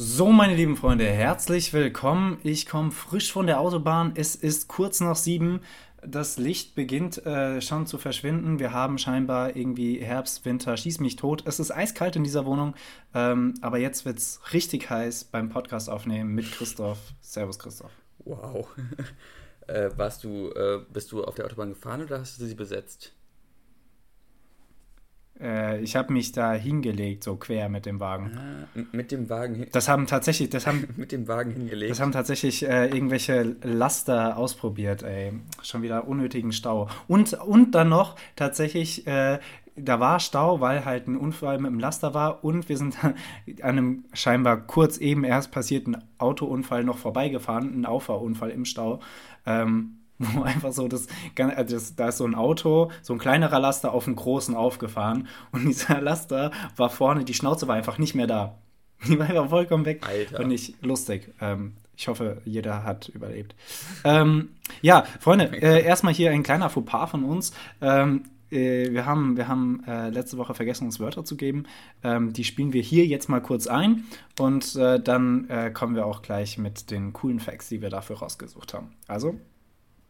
So, meine lieben Freunde, herzlich willkommen. Ich komme frisch von der Autobahn. Es ist kurz nach sieben. Das Licht beginnt äh, schon zu verschwinden. Wir haben scheinbar irgendwie Herbst, Winter, schieß mich tot. Es ist eiskalt in dieser Wohnung. Ähm, aber jetzt wird es richtig heiß beim Podcast aufnehmen mit Christoph. Servus, Christoph. Wow. äh, warst du, äh, bist du auf der Autobahn gefahren oder hast du sie besetzt? Äh, ich habe mich da hingelegt, so quer mit dem Wagen. Ah, mit dem Wagen Das haben tatsächlich, das haben, mit dem Wagen hingelegt. das haben tatsächlich äh, irgendwelche Laster ausprobiert, ey. Schon wieder unnötigen Stau. Und, und dann noch tatsächlich, äh, da war Stau, weil halt ein Unfall mit dem Laster war und wir sind an einem scheinbar kurz eben erst passierten Autounfall noch vorbeigefahren, ein Auffahrunfall im Stau. Ähm, wo einfach so das, also das, da ist so ein Auto, so ein kleinerer Laster auf einen großen aufgefahren und dieser Laster war vorne, die Schnauze war einfach nicht mehr da. Die war einfach vollkommen weg. Alter. Und nicht lustig. Ähm, ich hoffe, jeder hat überlebt. Ähm, ja, Freunde, äh, erstmal hier ein kleiner Fauxpas von uns. Ähm, äh, wir haben, wir haben äh, letzte Woche vergessen, uns Wörter zu geben. Ähm, die spielen wir hier jetzt mal kurz ein und äh, dann äh, kommen wir auch gleich mit den coolen Facts, die wir dafür rausgesucht haben. Also,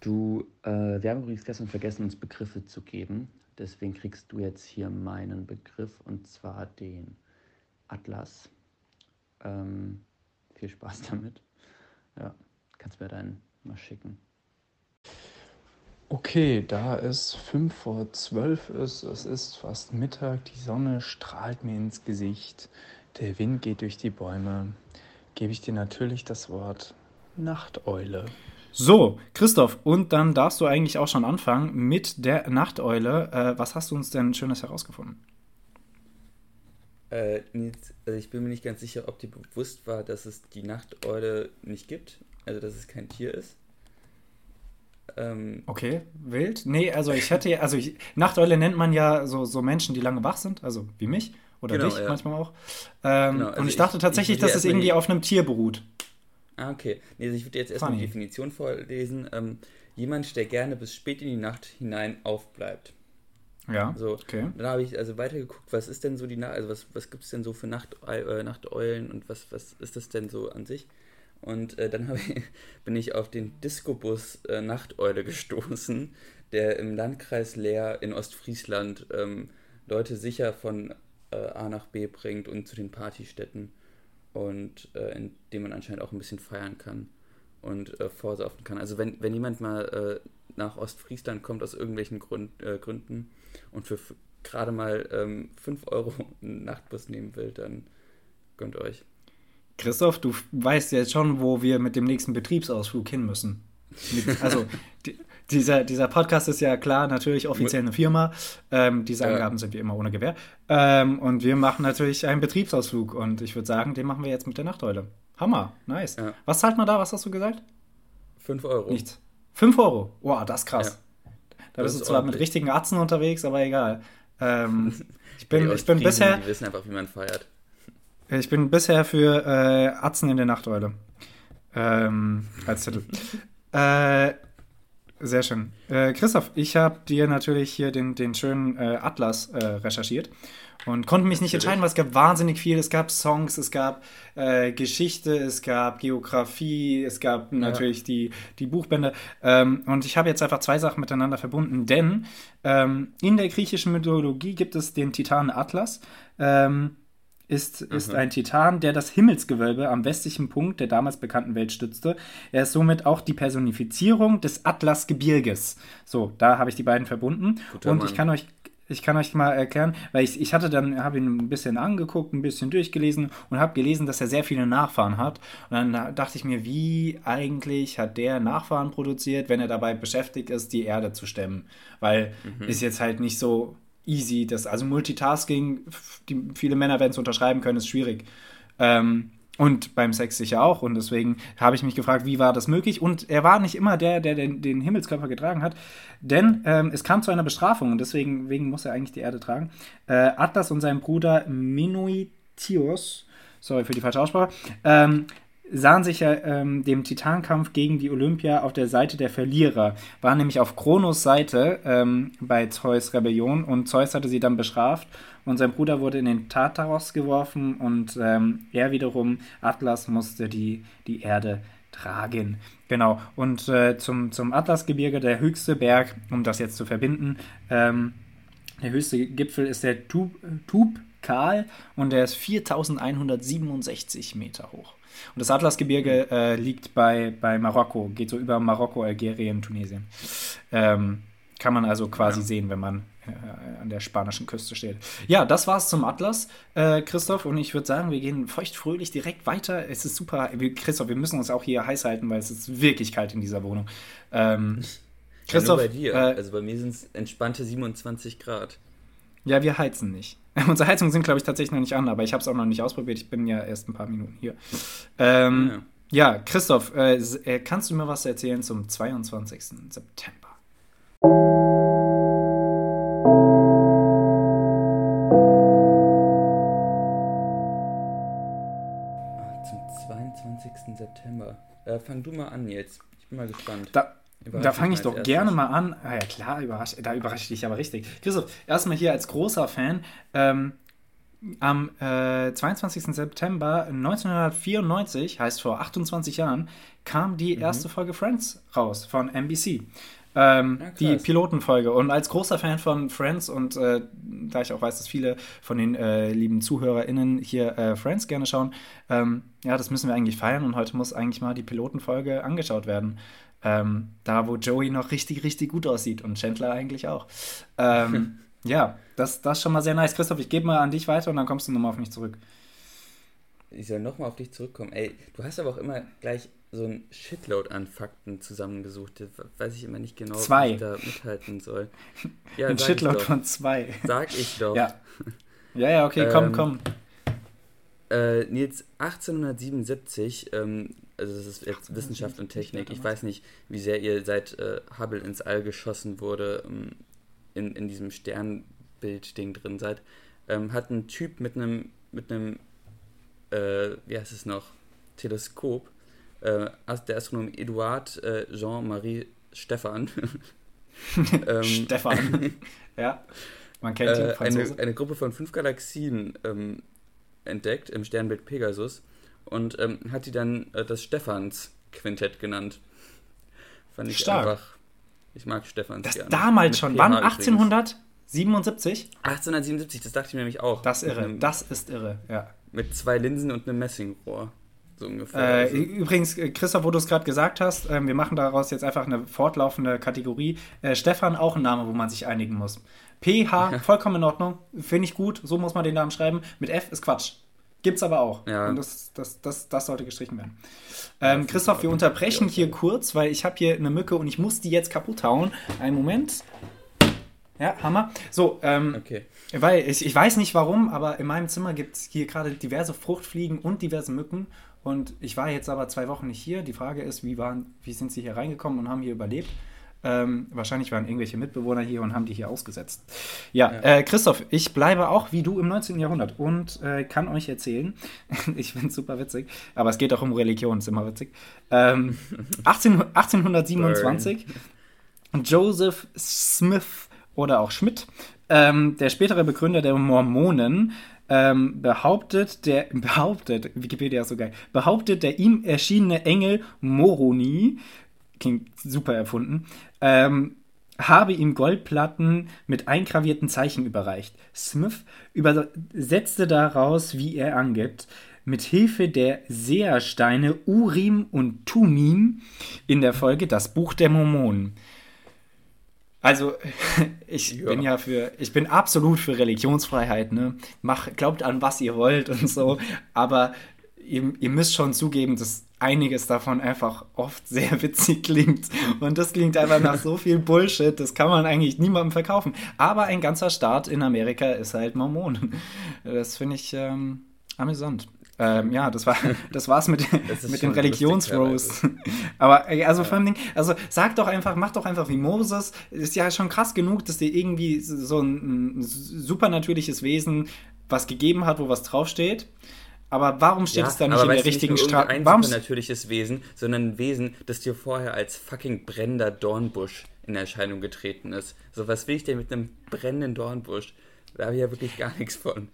Du, äh, wir haben übrigens gestern vergessen, uns Begriffe zu geben. Deswegen kriegst du jetzt hier meinen Begriff und zwar den Atlas. Ähm, viel Spaß damit. Ja, kannst mir deinen mal schicken. Okay, da es 5 vor 12 ist, es ist fast Mittag, die Sonne strahlt mir ins Gesicht, der Wind geht durch die Bäume, gebe ich dir natürlich das Wort Nachteule. So, Christoph, und dann darfst du eigentlich auch schon anfangen mit der Nachteule. Äh, was hast du uns denn Schönes herausgefunden? Äh, also ich bin mir nicht ganz sicher, ob dir bewusst war, dass es die Nachteule nicht gibt. Also, dass es kein Tier ist. Ähm, Okay, wild. Nee, also ich hätte, also ich, Nachteule nennt man ja so, so Menschen, die lange wach sind, also wie mich oder Genau, dich ja. manchmal auch. Ähm, Genau, also und ich ich- dachte ich tatsächlich, würde dass es irgendwie auf einem Tier beruht. Ah, okay. Nee, also ich würde jetzt erstmal die. Definition vorlesen. Ähm, jemand, der gerne bis spät in die Nacht hinein aufbleibt. Ja, So, okay. Dann habe ich also weitergeguckt, was ist denn so die Na also was, was gibt es denn so für Nacht äh, Nachteulen und was, was ist das denn so an sich? Und äh, dann ich, bin ich auf den Discobus äh, Nachteule gestoßen, der im Landkreis Leer in Ostfriesland ähm, Leute sicher von äh, A nach B bringt und zu den Partystätten und äh, in dem man anscheinend auch ein bisschen feiern kann und äh, vorsaufen kann. Also wenn, wenn jemand mal äh, nach Ostfriesland kommt aus irgendwelchen Grund, äh, Gründen und für gerade mal ähm, 5 Euro einen Nachtbus nehmen will, dann gönnt euch. Christoph, du weißt jetzt schon, wo wir mit dem nächsten Betriebsausflug hin müssen. Mit, also, die, dieser, dieser Podcast ist ja klar, natürlich offiziell eine Firma. Ähm, diese Ja. Angaben sind wie immer ohne Gewähr. Ähm, und wir machen natürlich einen Betriebsausflug. Und ich würde sagen, den machen wir jetzt mit der Nachteule. Hammer, nice. Ja. Was zahlt man da? Was hast du gesagt? 5 Euro. Nichts. 5 Euro. Wow, das ist krass. Da Das bist du zwar ordentlich. mit richtigen Atzen unterwegs, aber egal. Ähm, ich, bin, ich, bin bisher, Die wissen einfach, wie man feiert. ich bin bisher für äh, Atzen in der Nachteule. Ähm, als Titel. äh, sehr schön. Äh, Christoph, ich habe dir natürlich hier den, den schönen äh, Atlas äh, recherchiert und konnte mich nicht entscheiden, weil es gab wahnsinnig viel. Es gab Songs, es gab äh, Geschichte, es gab Geografie, es gab natürlich die, die Buchbände. Ähm, und ich habe jetzt einfach zwei Sachen miteinander verbunden, denn ähm, in der griechischen Mythologie gibt es den Titan Atlas. Ähm, ist, ist ein Titan, der das Himmelsgewölbe am westlichen Punkt der damals bekannten Welt stützte. Er ist somit auch die Personifizierung des Atlasgebirges. So, da habe ich die beiden verbunden. Guter und Mann. ich kann euch ich kann euch mal erklären, weil ich, ich hatte dann, habe ihn ein bisschen angeguckt, ein bisschen durchgelesen und habe gelesen, dass er sehr viele Nachfahren hat. Und dann dachte ich mir, wie eigentlich hat der Nachfahren produziert, wenn er dabei beschäftigt ist, die Erde zu stemmen? Weil ist jetzt halt nicht so easy, das, also Multitasking, die, viele Männer werden es unterschreiben können, ist schwierig. Ähm, und beim Sex sicher auch. Und deswegen habe ich mich gefragt, wie war das möglich? Und er war nicht immer der, der den, den Himmelskörper getragen hat. Denn ähm, es kam zu einer Bestrafung und deswegen wegen muss er eigentlich die Erde tragen. Äh, Atlas und sein Bruder Minoitios, sorry für die falsche Aussprache, ähm, sahen sich ja ähm, dem Titankampf gegen die Olympia auf der Seite der Verlierer, waren nämlich auf Kronos Seite ähm, bei Zeus Rebellion und Zeus hatte sie dann bestraft und sein Bruder wurde in den Tartaros geworfen und ähm, er wiederum, Atlas, musste die, die Erde tragen. Genau, und äh, zum, zum Atlasgebirge, der höchste Berg, um das jetzt zu verbinden, ähm, der höchste Gipfel ist der Tub, Tubkal und der ist 4167 Meter hoch. Und das Atlasgebirge äh, liegt bei, bei Marokko, geht so über Marokko, Algerien, Tunesien. Ähm, kann man also quasi ja. sehen, wenn man äh, an der spanischen Küste steht. Ja, das war's zum Atlas, äh, Christoph. Und ich würde sagen, wir gehen feuchtfröhlich direkt weiter. Es ist super. Christoph, wir müssen uns auch hier heiß halten, weil es ist wirklich kalt in dieser Wohnung. Ähm, Christoph. Ja, bei dir. Äh, also bei mir sind es entspannte 27 Grad. Ja, wir heizen nicht. Unsere Heizungen sind, glaube ich, tatsächlich noch nicht an, aber ich habe es auch noch nicht ausprobiert. Ich bin ja erst ein paar Minuten hier. Ähm, ja. ja. Christoph, äh, äh kannst du mir was erzählen zum 22. September? Zum 22. September. Äh, fang du mal an jetzt. Ich bin mal gespannt. Da, da fange ich doch erstes. gerne mal an. Ah ja, klar, überrasch, da überrasche ich dich aber richtig. Christoph, erstmal hier als großer Fan. Ähm, am äh, 22. September 1994, heißt vor 28 Jahren, kam die mhm. erste Folge Friends raus von NBC. Ähm, ja, die Pilotenfolge. Und als großer Fan von Friends und äh, da ich auch weiß, dass viele von den äh, lieben ZuhörerInnen hier äh, Friends gerne schauen, ähm, ja, das müssen wir eigentlich feiern und heute muss eigentlich mal die Pilotenfolge angeschaut werden. Ähm, da, wo Joey noch richtig, richtig gut aussieht und Chandler eigentlich auch. Ähm, ja, das, das ist schon mal sehr nice. Christoph, ich gebe mal an dich weiter und dann kommst du nochmal auf mich zurück. Ich soll nochmal auf dich zurückkommen. Ey, du hast aber auch immer gleich so ein Shitload an Fakten zusammengesucht. Das weiß ich immer nicht genau, zwei. wie ich da mithalten soll. Ja, ein Shitload von zwei. Sag ich doch. Ja, ja, ja okay, komm, ähm, komm. Äh, Nils, 1877, ähm, also das ist jetzt Wissenschaft und Technik, ich weiß nicht, wie sehr ihr seit äh, Hubble ins All geschossen wurde, ähm, in, in diesem Sternbild-Ding drin seid, ähm, hat ein Typ mit einem, mit einem, äh, wie heißt es noch, Teleskop, äh, der Astronom Eduard äh, Jean-Marie Stefan. ähm, Stefan, ja, man kennt ihn, äh, eine, eine Gruppe von fünf Galaxien ähm, entdeckt im Sternbild Pegasus und ähm, hat die dann äh, das Stephans-Quintett genannt. Fand ich Stark. einfach. Ich mag Stephans das gerne. Damals Mit schon. PH Wann? 1877? 1877, das dachte ich mir nämlich auch. Das ist irre. Einem, das ist irre, ja. Mit zwei Linsen und einem Messingrohr. So ungefähr. Äh, also. Übrigens, äh, Christoph, wo du es gerade gesagt hast, äh, wir machen daraus jetzt einfach eine fortlaufende Kategorie. Äh, Stefan, auch ein Name, wo man sich einigen muss. PH, vollkommen in Ordnung. Finde ich gut. So muss man den Namen schreiben. Mit F ist Quatsch. Gibt's aber auch. Ja. Und das, das, das, das sollte gestrichen werden. Ähm, Christoph, wir unterbrechen hier kurz, weil ich habe hier eine Mücke und ich muss die jetzt kaputt hauen. Einen Moment. Ja, Hammer. So, ähm, okay. weil ich, ich weiß nicht warum, aber in meinem Zimmer gibt es hier gerade diverse Fruchtfliegen und diverse Mücken. Und ich war jetzt aber zwei Wochen nicht hier. Die Frage ist, wie, waren, wie sind sie hier reingekommen und haben hier überlebt? Ähm, wahrscheinlich waren irgendwelche Mitbewohner hier und haben die hier ausgesetzt. Ja, ja. Äh, Christoph, ich bleibe auch wie du im 19. Jahrhundert und äh, kann euch erzählen, ich finde es super witzig, aber es geht auch um Religion, ist immer witzig. Ähm, 18, 1827, Burn. Joseph Smith oder auch Schmidt, ähm, der spätere Begründer der Mormonen, ähm, behauptet, der, behauptet, Wikipedia ist so geil, behauptet, der ihm erschienene Engel Moroni klingt super erfunden, ähm, habe ihm Goldplatten mit eingravierten Zeichen überreicht. Smith übersetzte daraus, wie er angibt, mit Hilfe der Sehersteine Urim und Tumim in der Folge das Buch der Mormonen. Also, ich ja. bin ja für, ich bin absolut für Religionsfreiheit, ne? Mach, glaubt an, was ihr wollt und so, aber ihr, ihr müsst schon zugeben, dass einiges davon einfach oft sehr witzig klingt. Und das klingt einfach nach so viel Bullshit, das kann man eigentlich niemandem verkaufen. Aber ein ganzer Staat in Amerika ist halt Mormon. Das finde ich ähm, amüsant. Ähm, ja, das war das war's mit, mit dem Religionsroast. Aber also ja. vor allem, also sag doch einfach, mach doch einfach wie Moses. Ist ja schon krass genug, dass dir irgendwie so ein, ein supernatürliches Wesen was gegeben hat, wo was draufsteht. Aber warum steht Ja, es dann nicht in der richtigen Straße? Warum? supernatürliches Wesen, sondern ein Wesen, das dir vorher als fucking brennender Dornbusch in Erscheinung getreten ist. So, was will ich denn mit einem brennenden Dornbusch? Da habe ich ja wirklich gar nichts von.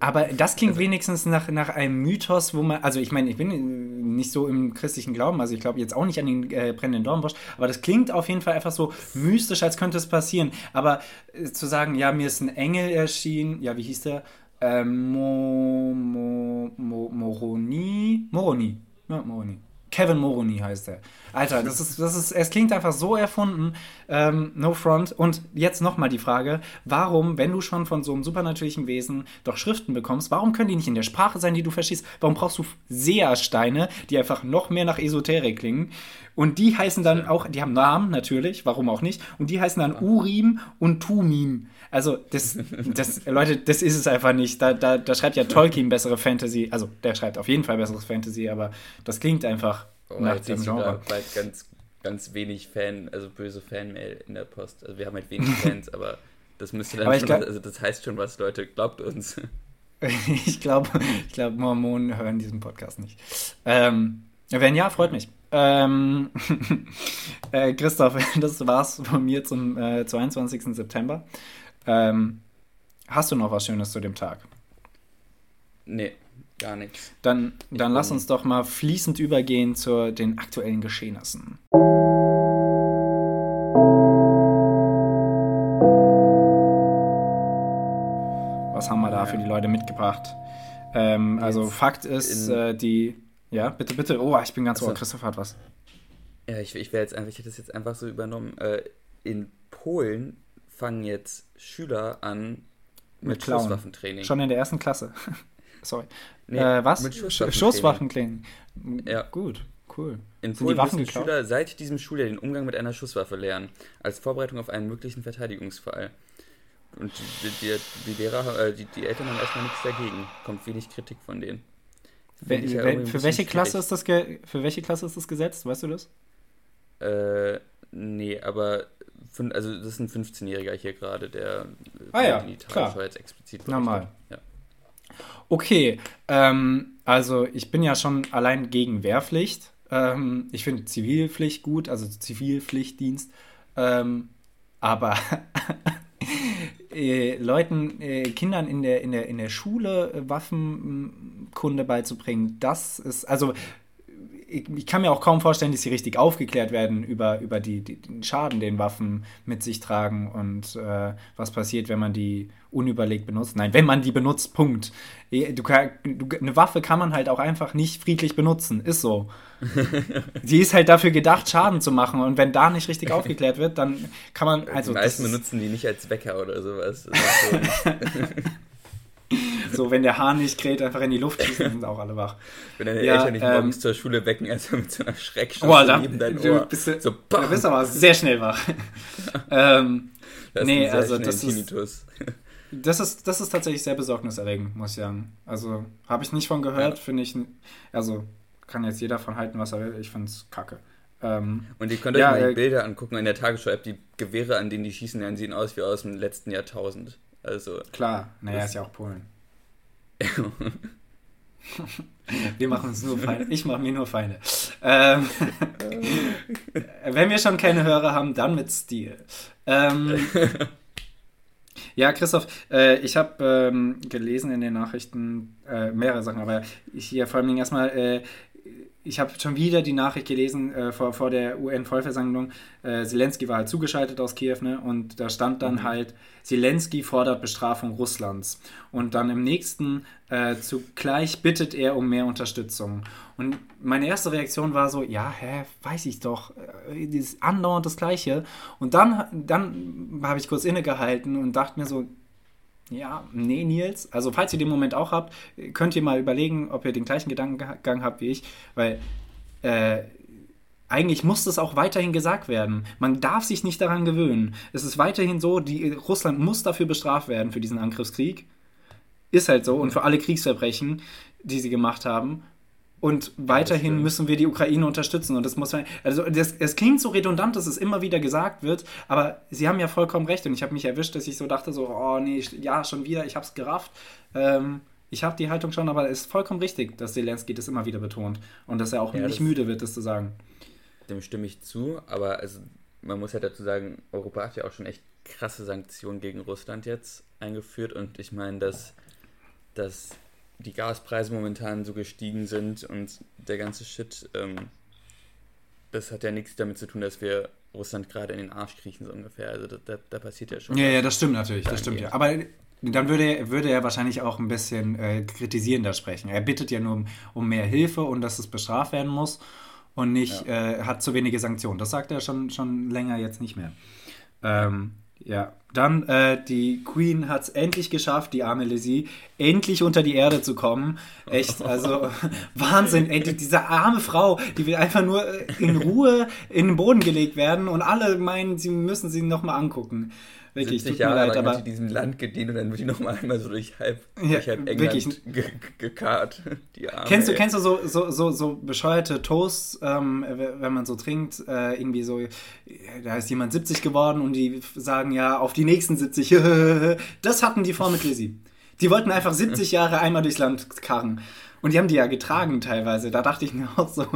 Aber das klingt Also wenigstens nach, nach einem Mythos, wo man, also ich meine, ich bin nicht so im christlichen Glauben, also ich glaube jetzt auch nicht an den äh, brennenden Dornbusch, aber das klingt auf jeden Fall einfach so mystisch, als könnte es passieren. Aber äh, zu sagen, ja, mir ist ein Engel erschienen, ja, wie hieß der? Ähm, Mo, Mo, Mo, Moroni? Moroni. Ja, Moroni. Kevin Moroni heißt er. Alter, das ist, das ist, es klingt einfach so erfunden. Ähm, no front. Und jetzt nochmal die Frage, warum, wenn du schon von so einem supernatürlichen Wesen doch Schriften bekommst, warum können die nicht in der Sprache sein, die du verstehst? Warum brauchst du Seersteine, die einfach noch mehr nach Esoterik klingen? Und die heißen dann auch, die haben Namen natürlich, warum auch nicht? Und die heißen dann Urim und Tumim. Also, das, das, Leute, das ist es einfach nicht. Da, da, da schreibt ja Tolkien bessere Fantasy. Also, der schreibt auf jeden Fall besseres Fantasy, aber das klingt einfach Oh, nach dem Genre. bald ganz, ganz wenig Fan, also böse Fanmail in der Post. Also wir haben halt wenig Fans, aber das müsste dann Aber ich schon, glaub- also das heißt schon was, Leute, glaubt uns. Ich glaube, ich glaub, Mormonen hören diesen Podcast nicht. Ähm, wenn ja, freut mich. Ähm, äh, Christoph, das war's von mir zum äh, 22. September. Ähm, hast du noch was Schönes zu dem Tag? Nee, gar nichts. Dann, dann lass uns doch mal fließend übergehen zu den aktuellen Geschehnissen. Was haben wir da Ja. für die Leute mitgebracht? Ähm, also Fakt ist, äh, die... Ja, bitte, bitte. Oh, ich bin ganz Achso. ohr. Christoph hat was. Ja, ich, ich wäre jetzt einfach, ich hätte das jetzt einfach so übernommen. Äh, in Polen fangen jetzt Schüler an mit, Mit. Schusswaffentraining. Schon in der ersten Klasse. Sorry. Nee, äh, was? mit Sch- Schusswaffentraining. Schusswaffentraining. Ja. Gut, cool. In Sind die Polen Waffen müssen geklaut? Schüler seit diesem Schuljahr den Umgang mit einer Schusswaffe lernen, als Vorbereitung auf einen möglichen Verteidigungsfall. Und die, die, die Lehrer, äh, die, die Eltern haben erstmal nichts dagegen. Kommt wenig Kritik von denen. Find ich ja ein für, welche Klasse ist das für welche Klasse ist das gesetzt? Weißt du das? Äh, nee, aber also das ist ein 15-Jähriger hier gerade, der Ah ja, die klar. Jetzt explizit Normal. Ja. Okay, ähm, also ich bin ja schon allein gegen Wehrpflicht. Ähm, ich finde Zivilpflicht gut, also Zivilpflichtdienst. Ähm, aber äh, Leuten, äh, Kindern in der, in der, in der Schule äh, Waffenkunde beizubringen, das ist, also ich, ich kann mir auch kaum vorstellen, dass sie richtig aufgeklärt werden über, über die, die, den Schaden, den Waffen mit sich tragen und äh, was passiert, wenn man die unüberlegt benutzt. Nein, wenn man die benutzt, Punkt. Eh, Du, kann- du, eine Waffe kann man halt auch einfach nicht friedlich benutzen, ist so. Sie ist halt dafür gedacht, Schaden zu machen und wenn da nicht richtig aufgeklärt wird, dann kann man, also die das meisten ist, benutzen die nicht als Wecker oder sowas. So, so, wenn der Hahn nicht kräht, einfach in die Luft schießen, sind auch alle wach. wenn deine Ja, Eltern nicht ähm, morgens zur Schule wecken, erstmal mit so einer Schreckschuss da, neben dein du Ohr. bist, du so, du bam, bist aber sehr schnell wach. ähm, das ist nee, also das ist-. Das ist, das ist tatsächlich sehr besorgniserregend, muss ich sagen. Also, habe ich nicht von gehört, Ja. finde ich. Also, kann jetzt jeder von halten, was er will. Ich finde es kacke. Ähm, Und ihr könnt Ja, euch mal äh, die Bilder angucken in der Tagesschau-App. Die Gewehre, an denen die schießen, dann sehen aus wie aus dem letzten Jahrtausend. Also, klar, naja, ist ja auch Polen. Wir machen uns nur Feinde. Ich mache mir nur Feinde. Ähm, wenn wir schon keine Hörer haben, dann mit Stil. Ähm, ja, Christoph, äh, ich habe ähm, gelesen in den Nachrichten äh, mehrere Sachen, aber ich hier vor allem erstmal, äh, ich habe schon wieder die Nachricht gelesen äh, vor, vor der UN-Vollversammlung. Äh, Zelensky war halt zugeschaltet aus Kiew, ne? Und da stand dann halt, Zelensky fordert Bestrafung Russlands. Und dann im nächsten äh, zugleich bittet er um mehr Unterstützung. Und meine erste Reaktion war so, ja, hä, weiß ich doch, äh, dieses andauernd das Gleiche. Und dann, dann habe ich kurz innegehalten und dachte mir so, ja, nee, Nils. Also, falls ihr den Moment auch habt, könnt ihr mal überlegen, ob ihr den gleichen Gedankengang habt wie ich, weil äh, eigentlich muss das auch weiterhin gesagt werden. Man darf sich nicht daran gewöhnen. Es ist weiterhin so, die, Russland muss dafür bestraft werden für diesen Angriffskrieg. Ist halt so. Und für alle Kriegsverbrechen, die sie gemacht haben. Und weiterhin müssen wir die Ukraine unterstützen. Und das muss man. Also, das, es klingt so redundant, dass es immer wieder gesagt wird, aber sie haben ja vollkommen recht. Und ich habe mich erwischt, dass ich so dachte: so, oh nee, ja, schon wieder, ich hab's gerafft. Ähm, Ich habe die Haltung schon, aber es ist vollkommen richtig, dass Zelensky das immer wieder betont und dass er auch Ja, nicht müde wird, das zu sagen. Dem stimme ich zu, aber also, man muss ja dazu sagen, Europa hat ja auch schon echt krasse Sanktionen gegen Russland jetzt eingeführt und ich meine, dass, dass die Gaspreise momentan so gestiegen sind und der ganze Shit, ähm, das hat ja nichts damit zu tun, dass wir Russland gerade in den Arsch kriechen, so ungefähr. Also da, da, da passiert ja schon. Ja, ja, das stimmt natürlich, das stimmt ja. Aber dann würde er, würde er wahrscheinlich auch ein bisschen äh, kritisierender sprechen. Er bittet ja nur um, um mehr Hilfe und dass es bestraft werden muss und nicht äh, hat zu wenige Sanktionen. Das sagt er schon, schon länger jetzt nicht mehr. Ähm, ja, dann äh, die Queen hat es endlich geschafft, die arme Lizzie, endlich unter die Erde zu kommen. Echt, also Wahnsinn. Die, diese arme Frau, die will einfach nur äh, in Ruhe in den Boden gelegt werden und alle meinen, sie müssen sie nochmal angucken. Wirklich, 70 tut mir Jahre leid, lang aber hat die diesem Land gedient und dann wird die nochmal einmal so durch halb, Ja, durch halb England ge ge gekarrt. Die Arme, Kennst du, ey. kennst du so, so, so, so bescheuerte Toasts, ähm, wenn man so trinkt, äh, irgendwie so, äh, da ist jemand 70 geworden und die sagen ja, auf die nächsten 70. das hatten die vor mit Lizzie. Die wollten einfach 70 Jahre einmal durchs Land karren. Und die haben die ja getragen teilweise. Da dachte ich mir auch so,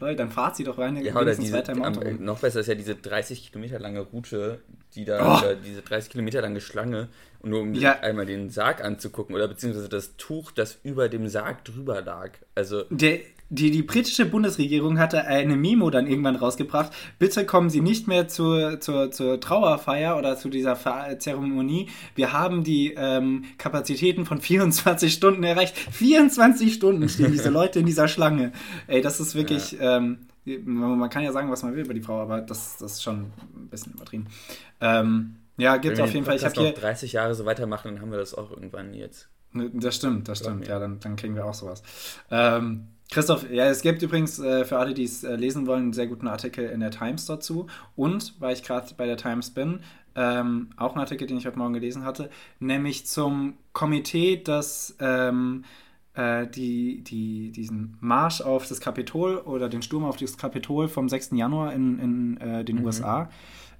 Leute, dann fahrt sie doch rein, Ja, oder diese, weiter im Auto. noch besser ist ja diese 30 Kilometer lange Route, die da, Oh. diese 30 Kilometer lange Schlange, und nur um Ja. einmal den Sarg anzugucken, oder beziehungsweise das Tuch, das über dem Sarg drüber lag. Also, Der, die, die britische Bundesregierung hatte eine Memo dann irgendwann rausgebracht. Bitte kommen Sie nicht mehr zur, zur, zur Trauerfeier oder zu dieser Zeremonie. Wir haben die ähm, Kapazitäten von 24 Stunden erreicht. 24 Stunden stehen diese Leute in dieser Schlange. Ey, das ist wirklich. Ähm, man kann ja sagen, was man will über die Frau, aber das, das ist schon ein bisschen übertrieben. Ähm, ja, gibt wir auf den jeden Fall. Ich habe hier. noch 30 Jahre so weitermachen, dann haben wir das auch irgendwann jetzt. Das stimmt, das stimmt. Ja, dann, dann kriegen wir auch sowas. Ähm, Christoph, ja, es gibt übrigens äh, für alle, die es äh, lesen wollen, einen sehr guten Artikel in der Times dazu. Und, weil ich gerade bei der Times bin, ähm, auch ein Artikel, den ich heute Morgen gelesen hatte, nämlich zum Komitee, das ähm, äh, die, die, diesen Marsch auf das Kapitol oder den Sturm auf das Kapitol vom 6. Januar in, in äh, den USA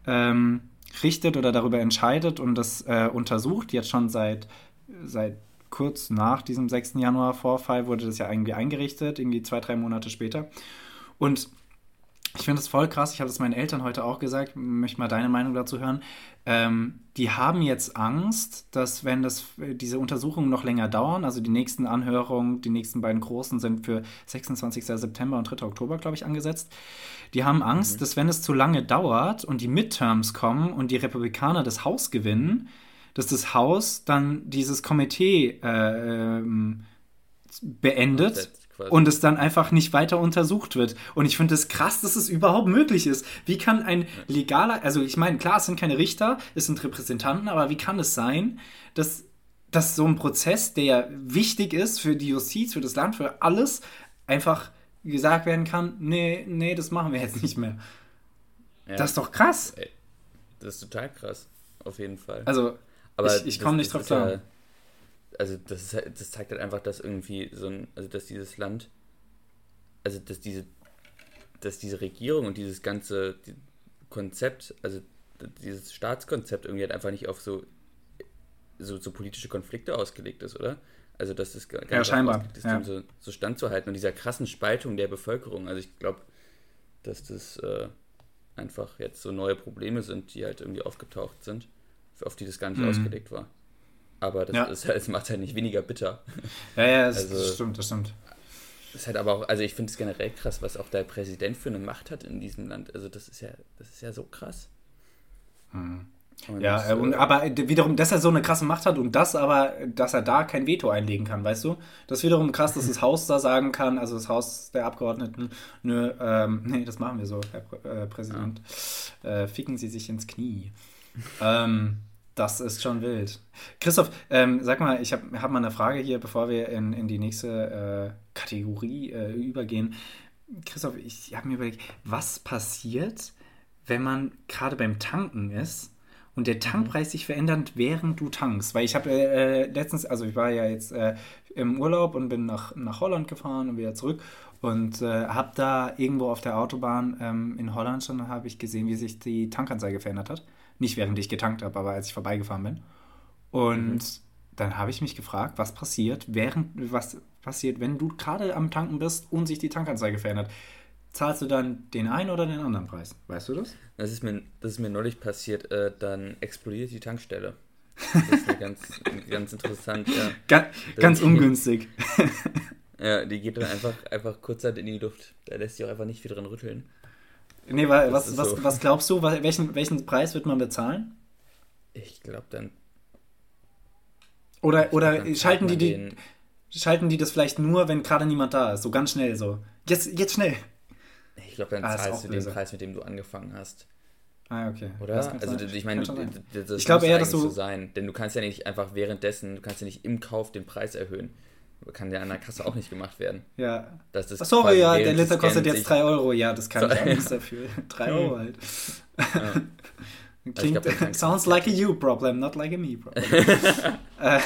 ähm, richtet oder darüber entscheidet und das äh, untersucht, jetzt schon seit, seit kurz nach diesem 6. Januar-Vorfall wurde das ja irgendwie eingerichtet, irgendwie zwei, drei Monate später. Und ich finde es voll krass, ich habe das meinen Eltern heute auch gesagt, möchte mal deine Meinung dazu hören. Ähm, die haben jetzt Angst, dass wenn das, diese Untersuchungen noch länger dauern, also die nächsten Anhörungen, die nächsten beiden großen sind für 26. September und 3. Oktober, glaube ich, angesetzt. Die haben Angst, dass wenn es zu lange dauert und die Midterms kommen und die Republikaner das Haus gewinnen, dass das Haus dann dieses Komitee äh, ähm, beendet quasi. und es dann einfach nicht weiter untersucht wird. Und ich finde es krass, dass es überhaupt möglich ist. Wie kann ein legaler, also ich meine, klar, es sind keine Richter, es sind Repräsentanten, aber wie kann es sein, dass, dass so ein Prozess, der wichtig ist für die Justiz, für das Land, für alles, einfach gesagt werden kann, nee, nee, das machen wir jetzt nicht mehr. Ja. Das ist doch krass. Das ist total krass, auf jeden Fall. Also, ich, ich das- komme nicht das drauf ist klar. Ja, also das, ist halt, das zeigt halt einfach, dass irgendwie so ein, also dass dieses Land, also dass diese, dass diese Regierung und dieses ganze Konzept, also dieses Staatskonzept irgendwie halt einfach nicht auf so, so, so politische Konflikte ausgelegt ist, oder? Also dass es gar gar Ja, nicht scheinbar, ist, ja. so, so standzuhalten und dieser krassen Spaltung der Bevölkerung. Also ich glaube, dass das äh, einfach jetzt so neue Probleme sind, die halt irgendwie aufgetaucht sind, auf die das gar nicht Mhm. ausgelegt war. Aber das, Ja. ist halt, das macht halt nicht weniger bitter. Ja, ja, das, Also- das stimmt, das stimmt. Das ist halt aber auch, also ich finde es generell krass, was auch der Präsident für eine Macht hat in diesem Land. Also das ist ja, das ist ja so krass. Und, Mhm. Ja, äh, und, äh, aber wiederum, dass er so eine krasse Macht hat und das aber, dass er da kein Veto einlegen kann, weißt du? Das ist wiederum krass, dass das Haus da sagen kann, also das Haus der Abgeordneten, nö, ähm, nee, das machen wir so, Herr Prä- äh, Präsident. Äh, ficken Sie sich ins Knie. ähm, das ist schon wild. Christoph, ähm, sag mal, ich habe hab mal eine Frage hier, bevor wir in, in die nächste äh, Kategorie äh, übergehen. Christoph, ich habe mir überlegt, was passiert, wenn man gerade beim Tanken ist und der Tankpreis sich verändert, während du tankst? Weil ich habe äh, äh, letztens, also ich war ja jetzt äh, im Urlaub und bin nach, nach Holland gefahren und wieder zurück und äh, habe da irgendwo auf der Autobahn ähm, in Holland schon habe ich gesehen, wie sich die Tankanzeige verändert hat. Nicht während ich getankt habe, aber als ich vorbeigefahren bin. Und dann habe ich mich gefragt, was passiert, während was passiert, wenn du gerade am Tanken bist und sich die Tankanzeige verändert. Zahlst du dann den einen oder den anderen Preis? Weißt du das? Das ist mir, das ist mir neulich passiert, äh, dann explodiert die Tankstelle. Das ist ganz, ganz interessant, ja. Ga ganz ungünstig. ja, die geht dann einfach, einfach kurzzeitig in die Luft. Da lässt sich auch einfach nicht viel dran rütteln. Nee, was, was, so. was glaubst du, welchen, welchen Preis wird man bezahlen? Ich glaube dann. Oder, oder dann schalten die, die schalten die das vielleicht nur, wenn gerade niemand da ist, so ganz schnell so. Jetzt, jetzt schnell. Ich glaube, dann ah, zahlst du den Preis, mit dem du angefangen hast. Ah, okay. Oder? Also sein. ich meine, das ich glaube eher, dass du so sein, denn du kannst ja nicht einfach währenddessen, du kannst ja nicht im Kauf den Preis erhöhen. Kann ja an der Kasse auch nicht gemacht werden. Ja. Das ist sorry, ja, der Liter kostet jetzt 3 Euro. Ja, das kann ich auch nichts dafür. 3 Euro halt. Ja. Klingt, glaub, sounds like a you problem, not like a me problem. Äh,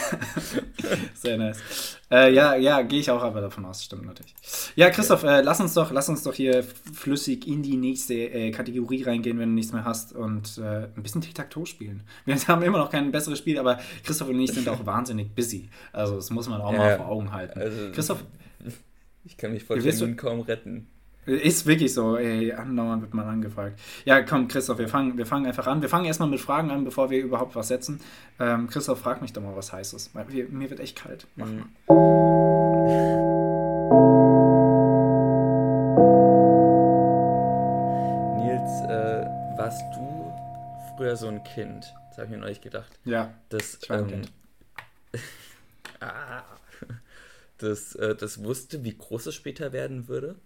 sehr nice. Äh, ja, ja, gehe ich auch aber davon aus, stimmt natürlich. Ja, Christoph, äh, lass uns doch, lass uns doch hier flüssig in die nächste äh, Kategorie reingehen, wenn du nichts mehr hast und äh, ein bisschen Tic-Tac-Toe spielen. Wir haben immer noch kein besseres Spiel, aber Christoph und ich sind auch wahnsinnig busy. Also das muss man auch ja, mal vor Augen halten. Also, Christoph, ich kann mich vor Termin kaum retten. Ist wirklich so, ey, andauernd wird man angefragt. Ja, komm, Christoph, wir fangen, wir fangen einfach an. Wir fangen erstmal mit Fragen an, bevor wir überhaupt was setzen. Ähm, Christoph, frag mich doch mal was Heißes. Mir, mir wird echt kalt. Mach mhm. mal. Nils, äh, warst du früher so ein Kind? Das habe ich mir neulich gedacht. Ja, das, ich war ein ähm, Kind. ah, das, äh, das wusste, wie groß es später werden würde?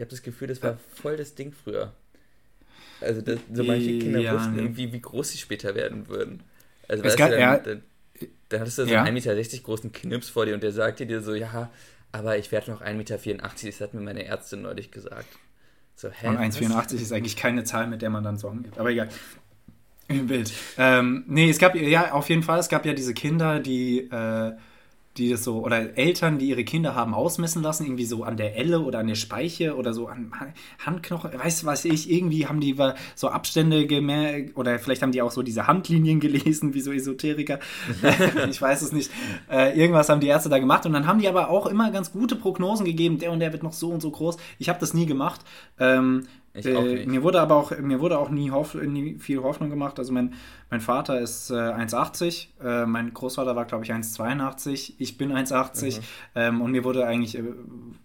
Ich habe das Gefühl, das war voll das Ding früher. Also das, so manche Kinder ja, wussten ne. irgendwie, wie groß sie später werden würden. Also es gab, dann, ja, dann, dann hattest du so ja. einen 1,60 Meter großen Knips vor dir und der sagte dir so, ja, aber ich werde noch 1,84 Meter, das hat mir meine Ärztin neulich gesagt. So, hä, und 1,84 ist eigentlich keine Zahl, mit der man dann so angibt. Aber egal. Im Bild. Ähm, nee, es gab ja auf jeden Fall, es gab ja diese Kinder, die äh, die das so, oder Eltern, die ihre Kinder haben ausmessen lassen, irgendwie so an der Elle oder an der Speiche oder so an Handknochen, weißt du was ich, irgendwie haben die so Abstände gemerkt oder vielleicht haben die auch so diese Handlinien gelesen, wie so Esoteriker, ich weiß es nicht. Äh, irgendwas haben die Ärzte da gemacht und dann haben die aber auch immer ganz gute Prognosen gegeben, der und der wird noch so und so groß. Ich habe das nie gemacht. Ähm, äh, mir wurde aber auch, mir wurde auch nie, Hoff, nie, viel Hoffnung gemacht. Also mein, mein Vater ist äh, 1,80, äh, mein Großvater war, glaube ich, 1,82, ich bin 1,80 mhm. ähm, und mir wurde eigentlich äh,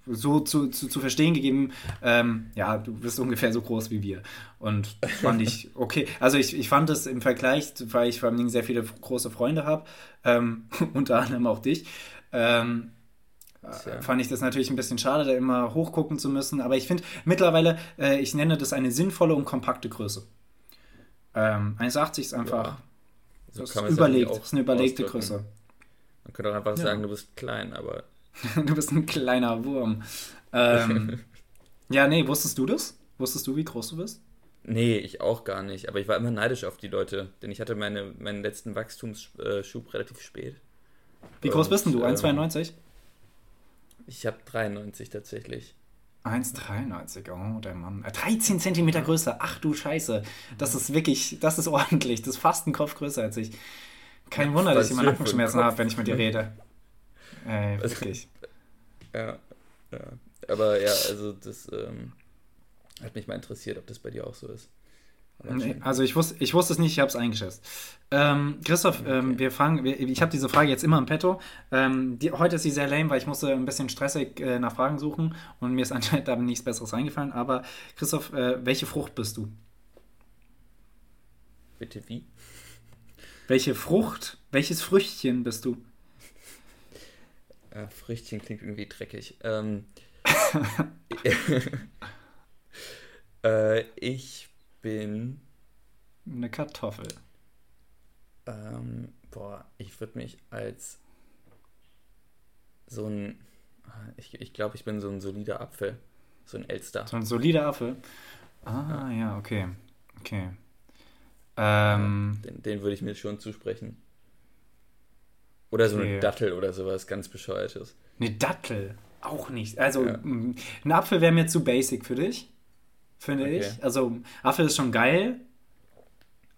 so zu, zu, zu, verstehen gegeben, ähm, ja, du bist ungefähr so groß wie wir. Und fand ich okay. Also ich, ich fand es im Vergleich, weil ich vor allem sehr viele große Freunde habe, ähm, unter anderem auch dich, ähm, ja. fand ich das natürlich ein bisschen schade, da immer hochgucken zu müssen. Aber ich finde mittlerweile, äh, ich nenne das eine sinnvolle und kompakte Größe. Ähm, 1,80 ist einfach ja. so das ist überlegt, das ist eine überlegte ausdrücken. Größe. Man könnte auch einfach ja. sagen, du bist klein, aber. du bist ein kleiner Wurm. Ähm, ja, nee, wusstest du das? Wusstest du, wie groß du bist? Nee, ich auch gar nicht. Aber ich war immer neidisch auf die Leute, denn ich hatte meine, meinen letzten Wachstumsschub relativ spät. Wie groß Und, bist denn du? 1,92? Ich habe 93 tatsächlich. 1,93, oh der Mann. 13 äh, Zentimeter größer, ach du Scheiße. Das ist wirklich, das ist ordentlich. Das ist fast ein Kopf größer als ich. Kein Wunder, dass ich immer Nackenschmerzen habe, wenn ich mit dir rede. Ey, wirklich. Ja, ja. Aber ja, also das ähm, hat mich mal interessiert, ob das bei dir auch so ist. Nee, also ich wusste, ich wusste es nicht, ich habe es eingeschätzt. Ähm, Christoph, okay. ähm, wir fangen, wir, ich habe diese Frage jetzt immer im Petto. Ähm, die, heute ist sie sehr lame, weil ich musste ein bisschen stressig äh, nach Fragen suchen und mir ist anscheinend da nichts Besseres eingefallen. Aber Christoph, äh, welche Frucht bist du? Bitte wie? Welche Frucht, welches Früchtchen bist du? Äh, Früchtchen klingt irgendwie dreckig. Ähm, äh, ich bin. Eine Kartoffel. Ähm, boah, ich würde mich als so ein. Ich, ich glaube, ich bin so ein solider Apfel. So ein Elster. So ein solider Apfel? Ah, ja, ja okay. Okay. Ähm, den, den würde ich mir schon zusprechen. Oder so okay. eine Dattel oder sowas ganz bescheuertes. Eine Dattel? Auch nicht. Also, ja. ein Apfel wäre mir zu basic für dich finde okay. ich. Also Apfel ist schon geil.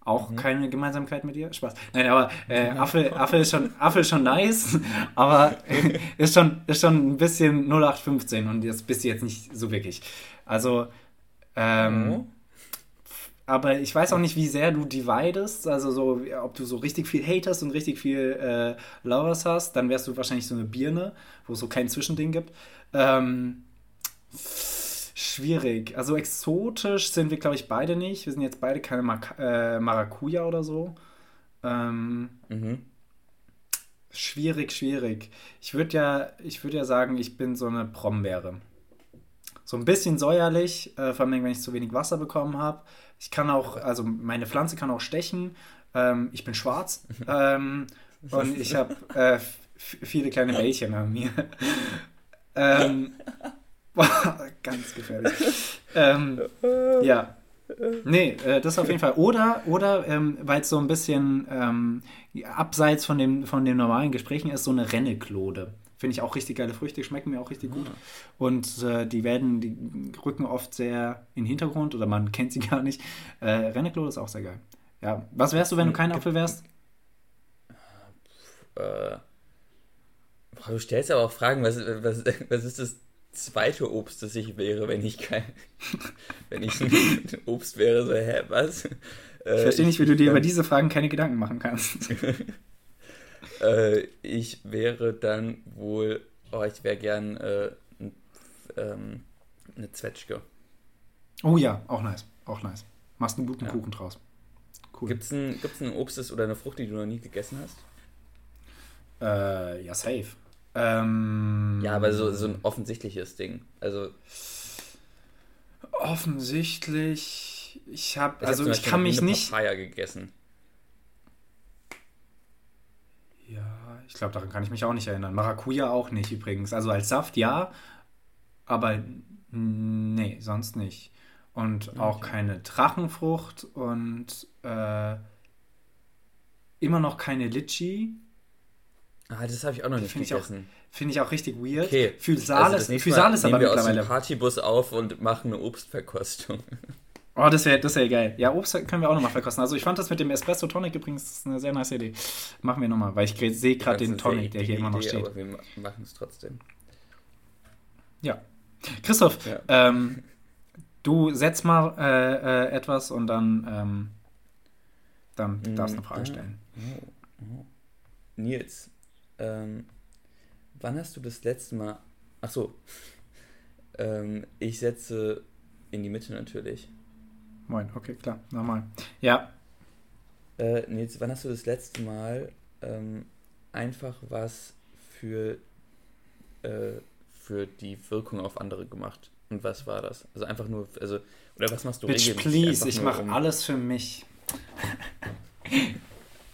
Auch mhm. keine Gemeinsamkeit mit dir? Spaß. Nein, aber äh, Affe, Affe, ist schon, Affe ist schon nice, aber ist, schon, ist schon ein bisschen 0815 und das bist du jetzt nicht so wirklich. Also, ähm, mhm. aber ich weiß auch nicht, wie sehr du dividest, also so, ob du so richtig viel hatest und richtig viel äh, Lovers hast, dann wärst du wahrscheinlich so eine Birne, wo es so kein Zwischending gibt. Ähm, Schwierig. Also exotisch sind wir, glaube ich, beide nicht. Wir sind jetzt beide keine Mar äh, Maracuja oder so. Ähm, mhm. Schwierig, schwierig. Ich würde ja, ich ja sagen, ich bin so eine Brombeere. So ein bisschen säuerlich, äh, vor allem wenn ich zu wenig Wasser bekommen habe. Ich kann auch, also meine Pflanze kann auch stechen. Ähm, ich bin schwarz ähm, und ich habe äh, viele kleine Bällchen an mir. ähm, Ganz gefährlich. ähm, ja. Nee, äh, das auf jeden Fall. Oder, oder ähm, weil es so ein bisschen ähm, abseits von, dem, von den normalen Gesprächen ist, so eine Renneklode. Finde ich auch richtig geile Früchte, schmecken mir auch richtig gut. Und äh, die werden, die rücken oft sehr in den Hintergrund oder man kennt sie gar nicht. Äh, Renneklode ist auch sehr geil. Ja. Was wärst du, wenn du kein Apfel wärst? Äh, du stellst aber auch Fragen, was, was, was ist das zweite Obst, das ich wäre, wenn ich kein, wenn ich ein Obst wäre, so, hä, was? ich verstehe nicht, wie du dir über diese Fragen keine Gedanken machen kannst. äh, ich wäre dann wohl, oh, ich wäre gern äh, ähm, eine Zwetschge. Oh ja, auch nice, auch nice. Machst einen guten ja. Kuchen draus. Cool. Gibt es ein, gibt's ein Obst oder eine Frucht, die du noch nie gegessen hast? Äh, ja, safe. Ähm, ja, aber so, so ein offensichtliches Ding. Also. Offensichtlich. Ich habe. Also, ich kann mich nicht. Papaya gegessen. Ja, ich glaube, daran kann ich mich auch nicht erinnern. Maracuja auch nicht übrigens. Also als Saft ja, aber nee, sonst nicht. Und okay. auch keine Drachenfrucht und äh, immer noch keine Litchi. Ah, das habe ich auch noch nicht gegessen. Finde ich auch richtig weird. Okay. Physalis, also Physalis aber wir mittlerweile. Aus dem Partybus auf und machen eine Obstverkostung. Oh, das wäre das wär geil. Ja, Obst können wir auch nochmal verkosten. Also ich fand das mit dem Espresso Tonic übrigens eine sehr nice Idee. Machen wir nochmal, weil ich sehe gerade den Tonic, der hier immer noch steht. Aber wir machen es trotzdem. Ja. Christoph, ja. Ähm, du setzt mal äh, äh, etwas und dann, ähm, dann darfst du eine Frage mhm. stellen. Oh, oh. Nils, ähm, wann hast du das letzte Mal. Ach so. Ähm, ich setze in die Mitte natürlich. Moin, okay, klar, nochmal. Ja. Äh, Nils, wann hast du das letzte Mal ähm, einfach was für, äh, für die Wirkung auf andere gemacht? Und was war das? Also einfach nur, also, oder was machst du Bitch, please, ich mache um alles für mich.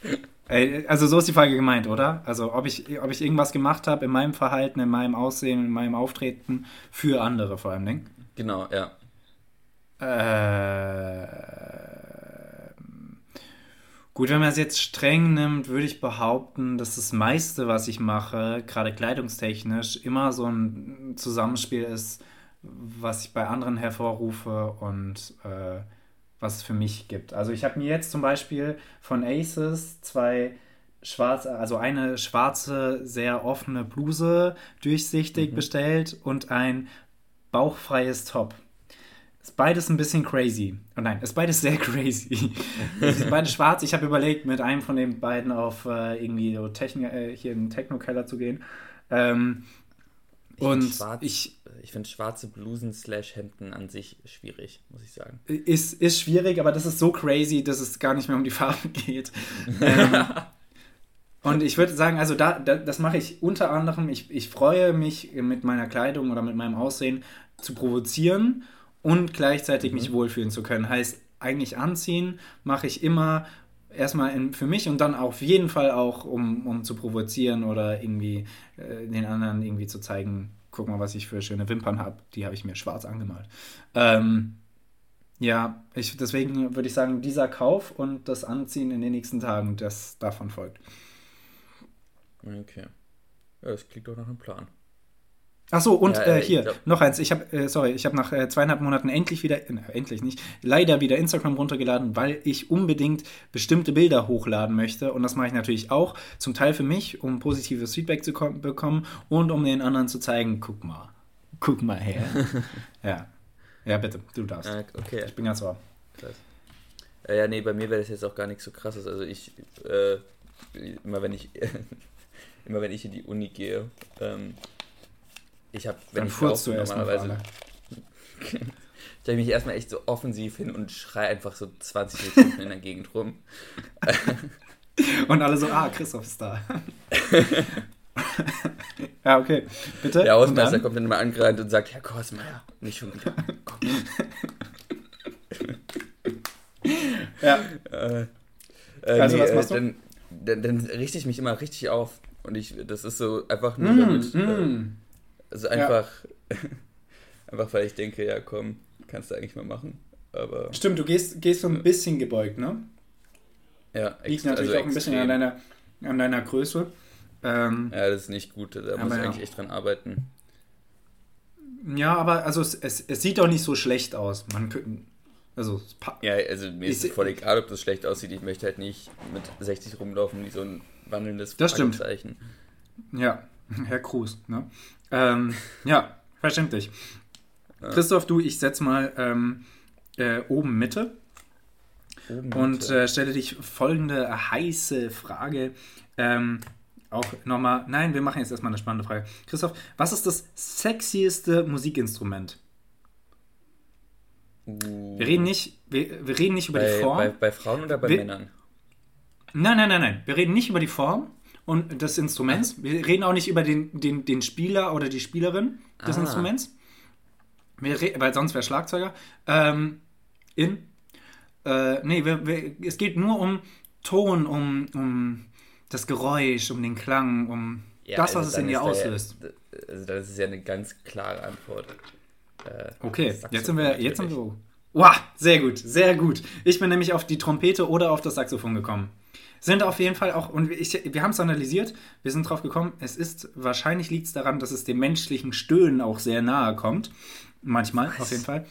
Also so ist die Frage gemeint, oder? Also ob ich, ob ich irgendwas gemacht habe in meinem Verhalten, in meinem Aussehen, in meinem Auftreten für andere vor allem. Dingen. Genau, ja. Äh, gut, wenn man es jetzt streng nimmt, würde ich behaupten, dass das meiste, was ich mache, gerade kleidungstechnisch, immer so ein Zusammenspiel ist, was ich bei anderen hervorrufe und äh, was es für mich gibt. Also ich habe mir jetzt zum Beispiel von Aces zwei schwarze, also eine schwarze, sehr offene Bluse durchsichtig mhm. bestellt und ein bauchfreies Top. Ist beides ein bisschen crazy. Oh nein, ist beides sehr crazy. ist beides schwarz. Ich habe überlegt, mit einem von den beiden auf äh, irgendwie so Techn äh, hier in den Techno-Keller zu gehen. Ähm, ich und schwarz, ich, ich finde schwarze Blusen slash Hemden an sich schwierig, muss ich sagen. Ist, ist schwierig, aber das ist so crazy, dass es gar nicht mehr um die Farben geht. ähm, und ich würde sagen, also da, da das mache ich unter anderem, ich, ich freue mich mit meiner Kleidung oder mit meinem Aussehen zu provozieren und gleichzeitig mhm. mich wohlfühlen zu können. Heißt, eigentlich anziehen mache ich immer erstmal in, für mich und dann auf jeden Fall auch, um, um zu provozieren oder irgendwie äh, den anderen irgendwie zu zeigen, guck mal, was ich für schöne Wimpern habe. Die habe ich mir schwarz angemalt. Ähm, ja, ich, deswegen würde ich sagen, dieser Kauf und das Anziehen in den nächsten Tagen, das davon folgt. Okay. Ja, das klingt doch nach einem Plan. Ach so, und Ja, äh, äh, hier, glaub- noch eins. Ich habe, äh, sorry, ich habe nach äh, zweieinhalb Monaten endlich wieder, äh, endlich nicht, leider wieder Instagram runtergeladen, weil ich unbedingt bestimmte Bilder hochladen möchte. Und das mache ich natürlich auch, zum Teil für mich, um positives Feedback zu kom- bekommen und um den anderen zu zeigen, guck mal, guck mal her. ja. Ja, bitte, du darfst. Ah, okay, Ich bin ganz ohr. krass. Äh, ja, nee, bei mir wäre das jetzt auch gar nichts so krasses. Also ich, äh, immer wenn ich, immer wenn ich in die Uni gehe, ähm, ich habe, wenn Dann ich furzt du normalerweise, stelle ich mich erstmal echt so offensiv hin und schreie einfach so 20 Sekunden in der Gegend rum. Und alle so, ah, Christoph ist da. ja, okay. Bitte. Der Hausmeister kommt dann immer angerannt und sagt, Herr Korsmeier, nicht schon wieder. Komm. Ja. Äh, äh, Also, was äh, machst du? Dann, dann, dann richte ich mich immer richtig auf. Und ich, das ist so einfach nur Mm, damit, äh, mm. Also einfach, einfach weil ich denke, ja komm, kannst du eigentlich mal machen. Aber Stimmt, du gehst, gehst so ein bisschen gebeugt, ne? ja, Liegt natürlich also auch ein bisschen an deiner, an deiner Größe. Ähm, Ja, das ist nicht gut, da muss ich ja. eigentlich echt dran arbeiten. ja, aber also es, es, es sieht doch nicht so schlecht aus. Man könnte. Also, Ja, also mir ist es voll egal, ob das schlecht aussieht. Ich möchte halt nicht mit 60 rumlaufen wie so ein wandelndes Das stimmt. Ja, Herr Kruse, ne? Ähm, ja, verständlich. Ja. Christoph, du, ich setz mal ähm, äh, oben Mitte Oben und Mitte. äh, stelle dich folgende heiße Frage. Ähm, auch nochmal, nein, wir machen jetzt erstmal eine spannende Frage. Christoph, was ist das sexieste Musikinstrument? Uh, Wir reden nicht, wir, wir reden nicht über bei, die Form. Bei, bei Frauen oder bei Wir- Männern? Nein, nein, nein, nein. Wir reden nicht über die Form und des Instruments. Wir reden auch nicht über den, den, den Spieler oder die Spielerin des Ah. Instruments. Wir re- weil sonst wäre Schlagzeuger. Ähm, in. Äh, nee, wir, wir, es geht nur um Ton, um, um das Geräusch, um den Klang, um das, was also es in dir auslöst. Ja, also das ist ja eine ganz klare Antwort. Äh, Okay, jetzt sind wir, jetzt sind wir. Wow, sehr gut, sehr gut. Ich bin nämlich auf die Trompete oder auf das Saxophon gekommen. Sind auf jeden Fall auch, und ich, wir haben es analysiert, wir sind drauf gekommen, es ist, wahrscheinlich liegt es daran, dass es dem menschlichen Stöhnen auch sehr nahe kommt. Manchmal, auf jeden Fall.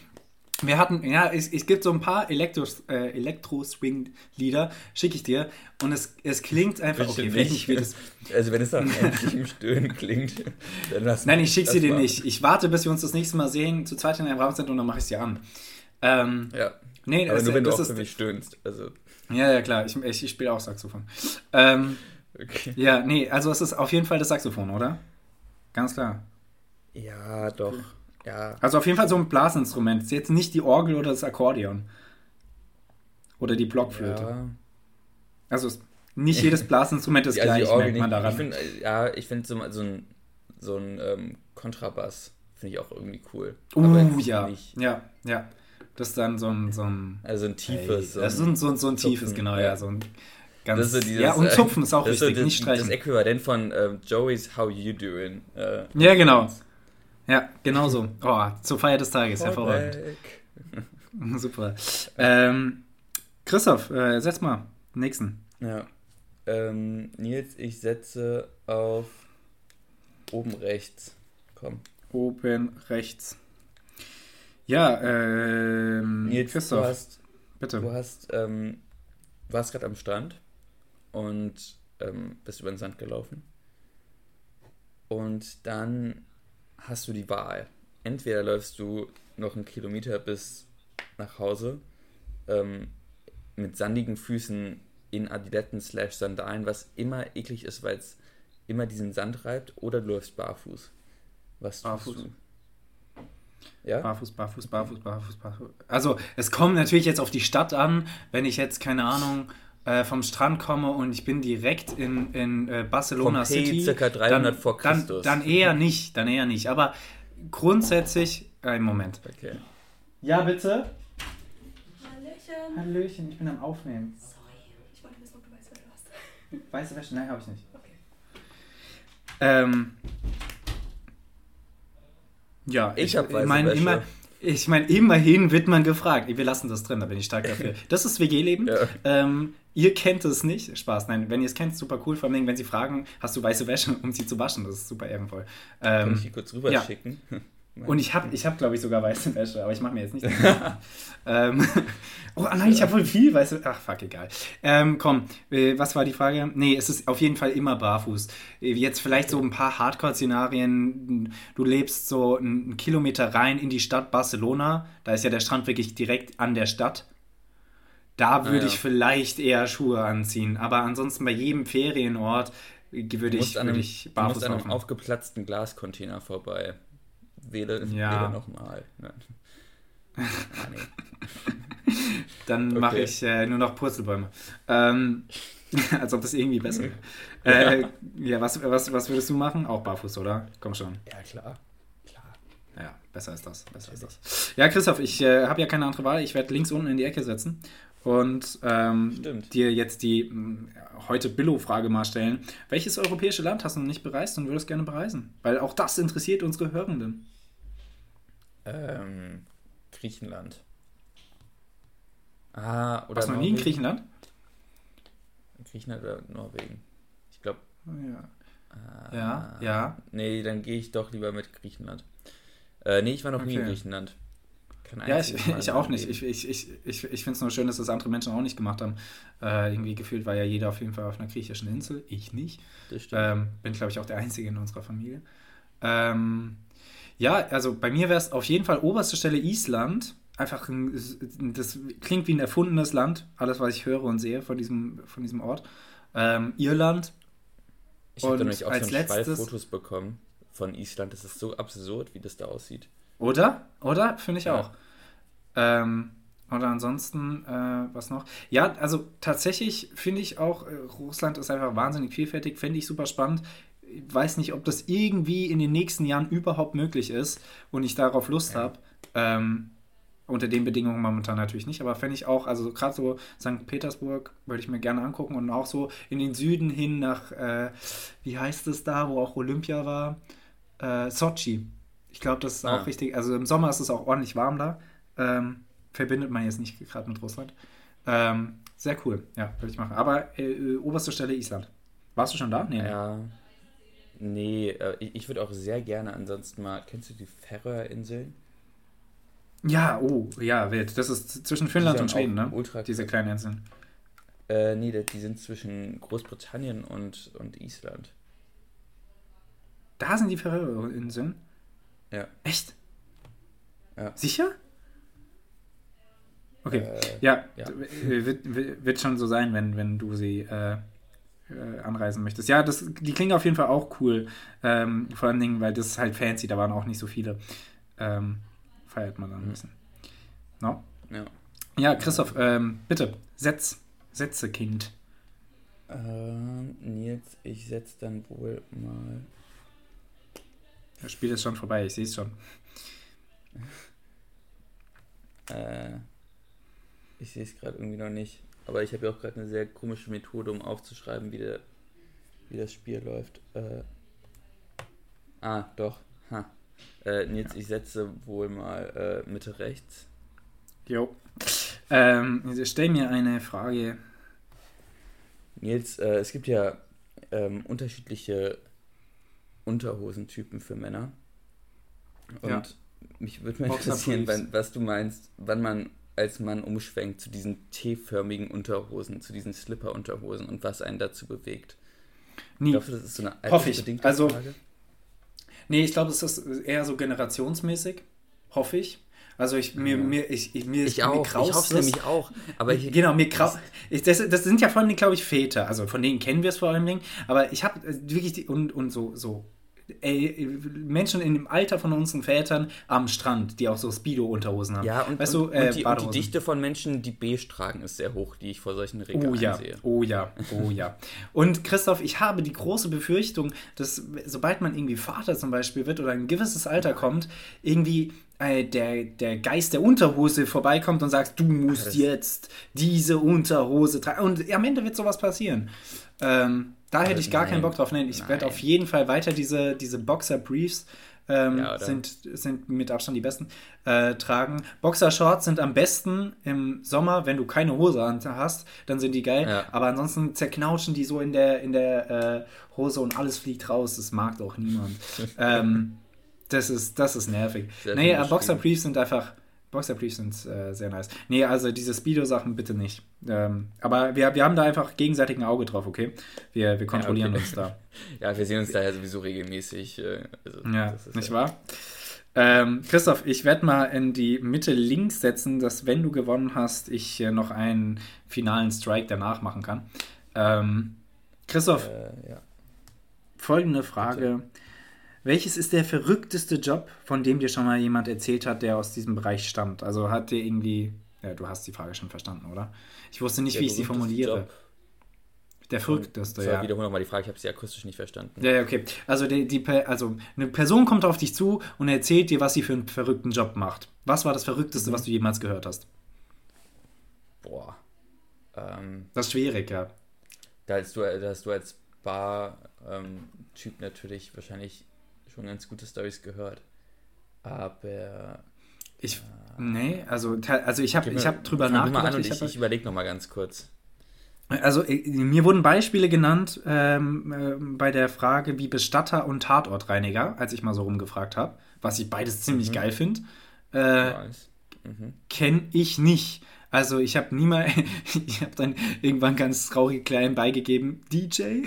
Wir hatten, ja, es, es gibt so ein paar Elektro, äh, Elektro-Swing-Lieder, schicke ich dir, und es, es klingt einfach, Bitte okay, weiß nicht, wie das, Also wenn es nach menschlichem Stöhnen klingt, dann lass Nein, ich schicke sie dir nicht. Ich warte, bis wir uns das nächste Mal sehen, zu zweit in einem Raum sind und dann mache ich sie an. Ähm, Ja, nee, aber das, nur wenn du das auch ist, für mich stöhnst. Also, Ja, ja, klar. Ich, ich, ich spiele auch Saxophon. Ähm, okay. ja, nee, also es ist auf jeden Fall das Saxophon, oder? Ganz klar. Ja, doch. Ja. Also auf jeden Fall so ein Blasinstrument. Ist jetzt nicht die Orgel oder das Akkordeon. Oder die Blockflöte. ja. Also nicht jedes Blasinstrument ist Ja, also die gleich, Orgel merkt man daran. Ich find, äh, ja, ich finde so, so ein, so ein ähm, Kontrabass finde ich auch irgendwie cool. Aber uh, ja. nicht- Ja, ja. Das ist dann so ein, so ein Also ein tiefes. das ist so ein, so ein, so ein Zupfen, tiefes, genau, ja. ja. So ein ganz, Das ist so dieses, ja, und äh, Zupfen ist auch das wichtig, so nicht das, streichen. Das Äquivalent von ähm, Joey's How You Doing. Äh, ja, genau. Ja, genau so. Oh, zur Feier des Tages, hervorragend. Callback. Super. Ähm, Christoph, äh, setz mal. Nächsten. Ja. Ähm, Nils, ich setze auf oben rechts. Komm. Oben rechts. Ja, ähm, Nils, Christoph, du hast, bitte. du hast, ähm, warst gerade am Strand und ähm, bist über den Sand gelaufen. Und dann hast du die Wahl. Entweder läufst du noch einen Kilometer bis nach Hause ähm, mit sandigen Füßen in Adiletten slash Sandalen, was immer eklig ist, weil es immer diesen Sand reibt, oder du läufst barfuß. Was tust Barfuß. du? Ja? Barfuß, barfuß, barfuß, barfuß, barfuß. Also, es kommt natürlich jetzt auf die Stadt an, wenn ich jetzt, keine Ahnung, äh, vom Strand komme und ich bin direkt in, in äh, Barcelona Pompeji, City. circa 300 dann, vor Christus. Dann, dann eher nicht, dann eher nicht. Aber grundsätzlich, äh, einen Moment. Okay. Ja, bitte. Hallöchen. Hallöchen, ich bin am Aufnehmen. Sorry, ich wollte wissen, ob du weißt, wer du hast. Weiße Wäsche? Nein, habe ich nicht. Okay. Ähm, ja, Ich hab weiße mein, Wäsche. Immer, ich meine, immerhin wird man gefragt. Wir lassen das drin, da bin ich stark dafür. Das ist WG-Leben. Ja. Ähm, Ihr kennt es nicht. Spaß, nein, wenn ihr es kennt, super cool. Vor allem, wenn sie fragen, hast du weiße Wäsche, um sie zu waschen. Das ist super ehrenvoll. Kann Ähm, ich die kurz rüber ja. schicken? Und ich habe, ich hab, glaube ich, sogar weiße Wäsche, aber ich mache mir jetzt nicht. ähm, oh nein, ich habe wohl viel weiße. Ach, fuck, egal. Ähm, komm, äh, was war die Frage? Nee, es ist auf jeden Fall immer barfuß. Äh, Jetzt vielleicht so ein paar Hardcore-Szenarien. Du lebst so einen Kilometer rein in die Stadt Barcelona. Da ist ja der Strand wirklich direkt an der Stadt. Da würde ja. ich vielleicht eher Schuhe anziehen. Aber ansonsten bei jedem Ferienort äh, würde ich, einem, ich du musst barfuß an einem laufen. aufgeplatzten Glascontainer vorbei. Wähle, Ja. wähle nochmal. Nein. Ah, nee. Dann Okay. mache ich äh, nur noch Purzelbäume. Ähm, als ob das irgendwie besser wäre. äh, ja, was, was, was würdest du machen? Auch barfuß, oder? Komm schon. Ja, klar. Klar. Ja, besser ist das. Besser ist das. Ja, Christoph, ich äh, habe ja keine andere Wahl. Ich werde links unten in die Ecke setzen und ähm, dir jetzt die mh, heute Billo-Frage mal stellen. Welches europäische Land hast du noch nicht bereist und würdest gerne bereisen? Weil auch das interessiert unsere Hörenden. Ähm, Griechenland. Ah, oder Warst du noch nie in? Griechenland? Griechenland oder Norwegen? Ich glaube. Ja. Ah, Ja, ja. Nee, dann gehe ich doch lieber mit Griechenland. Äh, nee, ich war noch nie in Okay. Griechenland. Ja, ich, ich auch nicht. Ich, ich, ich, ich, ich finde es nur schön, dass das andere Menschen auch nicht gemacht haben. Äh, irgendwie gefühlt war ja jeder auf jeden Fall auf einer griechischen Insel. Ich nicht. Das stimmt. Ähm, bin, glaube ich, auch der Einzige in unserer Familie. Ähm, ja, also bei mir wäre es auf jeden Fall oberste Stelle Island. Einfach, ein, das klingt wie ein erfundenes Land. Alles, was ich höre und sehe von diesem, von diesem Ort. Ähm, Irland. ich habe und nämlich auch als schon zwei letztes- Fotos bekommen von Island. Das ist so absurd, wie das da aussieht. Oder? Oder? Finde ich Ja. auch. Ähm, oder ansonsten, äh, was noch? Ja, also tatsächlich finde ich auch, äh, Russland ist einfach wahnsinnig vielfältig, finde ich super spannend. Ich weiß nicht, ob das irgendwie in den nächsten Jahren überhaupt möglich ist und ich darauf Lust habe. Ähm, unter den Bedingungen momentan natürlich nicht, aber fände ich auch, also gerade so St. Petersburg würde ich mir gerne angucken und auch so in den Süden hin nach, äh, wie heißt es da, wo auch Olympia war? Äh, Sochi. Ich glaube, das ist Ah. auch richtig. Also im Sommer ist es auch ordentlich warm da. Ähm, verbindet man jetzt nicht gerade mit Russland. Ähm, sehr cool, ja, würde ich machen. Aber äh, äh, oberste Stelle Island. Warst du schon da? Nee, nee. Ja. Nee, äh, ich, würde auch sehr gerne ansonsten mal. Kennst du die Färöerinseln? Ja, oh, ja, wild. Das ist zwischen Finnland und Schweden, ne? ultra Diese kleinen Inseln. Äh, nee, die sind zwischen Großbritannien und, und Island. Da sind die Färöerinseln. Ja. Echt? Ja. Sicher? Okay. Äh, Ja, ja. wird wird schon so sein, wenn, wenn du sie äh, äh, anreisen möchtest. Ja, das, die klingen auf jeden Fall auch cool. Ähm, vor allen Dingen, weil das ist halt fancy, da waren auch nicht so viele. Ähm, feiert man dann ein bisschen. No? ja. Ja, Christoph, ähm, bitte, Setz, Sätze, Kind. Ähm, Nils, ich setze dann wohl mal. Das Spiel ist schon vorbei, ich sehe es schon. Äh, ich sehe es gerade irgendwie noch nicht. Aber ich habe ja auch gerade eine sehr komische Methode, um aufzuschreiben, wie, der, wie das Spiel läuft. Äh, ah, doch. Ha. Äh, Nils, ich setze wohl mal äh, Mitte rechts. Jo. Ähm, stell mir eine Frage. Nils, äh, es gibt ja ähm, unterschiedliche Unterhosentypen für Männer. Und Ja. mich würde mal interessieren, wann, was du meinst, wann man als Mann umschwenkt zu diesen T-förmigen Unterhosen, zu diesen Slipper-Unterhosen und was einen dazu bewegt. Nie. Glaubst du, das ist so eine Hoffe ich. Also- Frage? Nee, ich glaube, es ist eher so generationsmäßig. Hoffe ich. Also ich, mir, mir, ich, ich, mir, Ich mir auch, ich graust hoffe es. nämlich auch. Aber ich, Genau, mir grau ich, das, das sind ja vor allem, glaube ich, Väter. Also von denen kennen wir es vor allen Dingen. Aber ich habe wirklich die, und, und so, so ey, Menschen in dem Alter von unseren Vätern am Strand, die auch so Speedo-Unterhosen haben. ja, und, weißt und, du, äh, und, die, und die. Dichte von Menschen, die beige tragen, ist sehr hoch, die ich vor solchen Regalen Oh ja, sehe. oh ja, oh ja. Und Christoph, ich habe die große Befürchtung, dass sobald man irgendwie Vater zum Beispiel wird oder ein gewisses Alter kommt, irgendwie äh, der, der Geist der Unterhose vorbeikommt und sagt, du musst das- jetzt diese Unterhose tragen. Und am Ende wird sowas passieren. Ähm, da hätte ich gar nein, keinen Bock drauf. Nein, ich werde auf jeden Fall weiter diese, diese Boxer-Briefs ähm, Ja, sind, sind mit Abstand die besten, äh, tragen. Boxershorts sind am besten im Sommer, wenn du keine Hose hast, dann sind die geil. Ja. Aber ansonsten zerknautschen die so in der, in der äh, Hose und alles fliegt raus. Das mag doch niemand. ähm, das, ist, das ist nervig. Sehr nee, aber Boxer. Briefs sind einfach. Boxer Briefs sind äh, sehr nice. Nee, also diese Speedo-Sachen bitte nicht. Ähm, aber wir, wir haben da einfach gegenseitig ein Auge drauf, okay? Wir, wir kontrollieren okay. uns da. Ja, wir sehen uns da ja sowieso regelmäßig. Äh, also, Ja, nicht ja- wahr? Ähm, Christoph, ich werde mal in die Mitte links setzen, dass wenn du gewonnen hast, ich äh, noch einen finalen Strike danach machen kann. Ähm, Christoph, Äh, ja. folgende Frage. Welches ist der verrückteste Job, von dem dir schon mal jemand erzählt hat, der aus diesem Bereich stammt? Also hat dir irgendwie. Ja, du hast die Frage schon verstanden, oder? Ich wusste nicht, Der wie ich sie formuliere. Job. Der verrückteste, ja. wiederhole nochmal die Frage, ich habe sie akustisch nicht verstanden. Ja, ja, okay. Also, die, die, also eine Person kommt auf dich zu und erzählt dir, was sie für einen verrückten Job macht. Was war das Verrückteste, Mhm. was du jemals gehört hast? Boah. Ähm, Das ist schwierig, ja. da, hast du, da hast du als Bar-Typ natürlich wahrscheinlich schon ganz gute Stories gehört. Aber. Ich, nee, also, also ich habe ich hab drüber nachgedacht. Ich ich, überlege nochmal ganz kurz. also äh, mir wurden Beispiele genannt ähm, ähm, bei der Frage wie Bestatter und Tatortreiniger, als ich mal so rumgefragt habe, was ich beides ziemlich Mhm. geil finde. Äh. Mhm. kenne ich nicht. Also ich habe nie mal, ich habe dann irgendwann ganz traurig klein beigegeben, DJ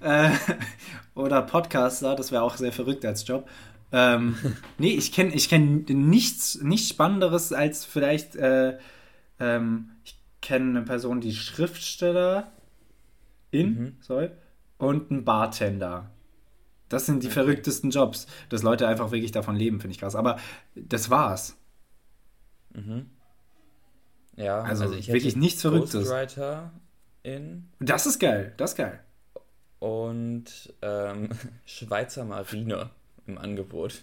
äh, oder Podcaster, das wäre auch sehr verrückt als Job. Ähm, nee, ich kenne ich kenn nichts, nichts Spannenderes als vielleicht, äh, ähm, ich kenne eine Person, die Schriftsteller in, Mhm. sorry, und ein Bartender. Das sind die Okay. verrücktesten Jobs, dass Leute einfach wirklich davon leben, finde ich krass. Aber das war's. Mhm. Ja, Also also, ich wirklich nichts Verrücktes. Ghostwriter in Das ist geil, das ist geil. und ähm, Schweizer Marine im Angebot.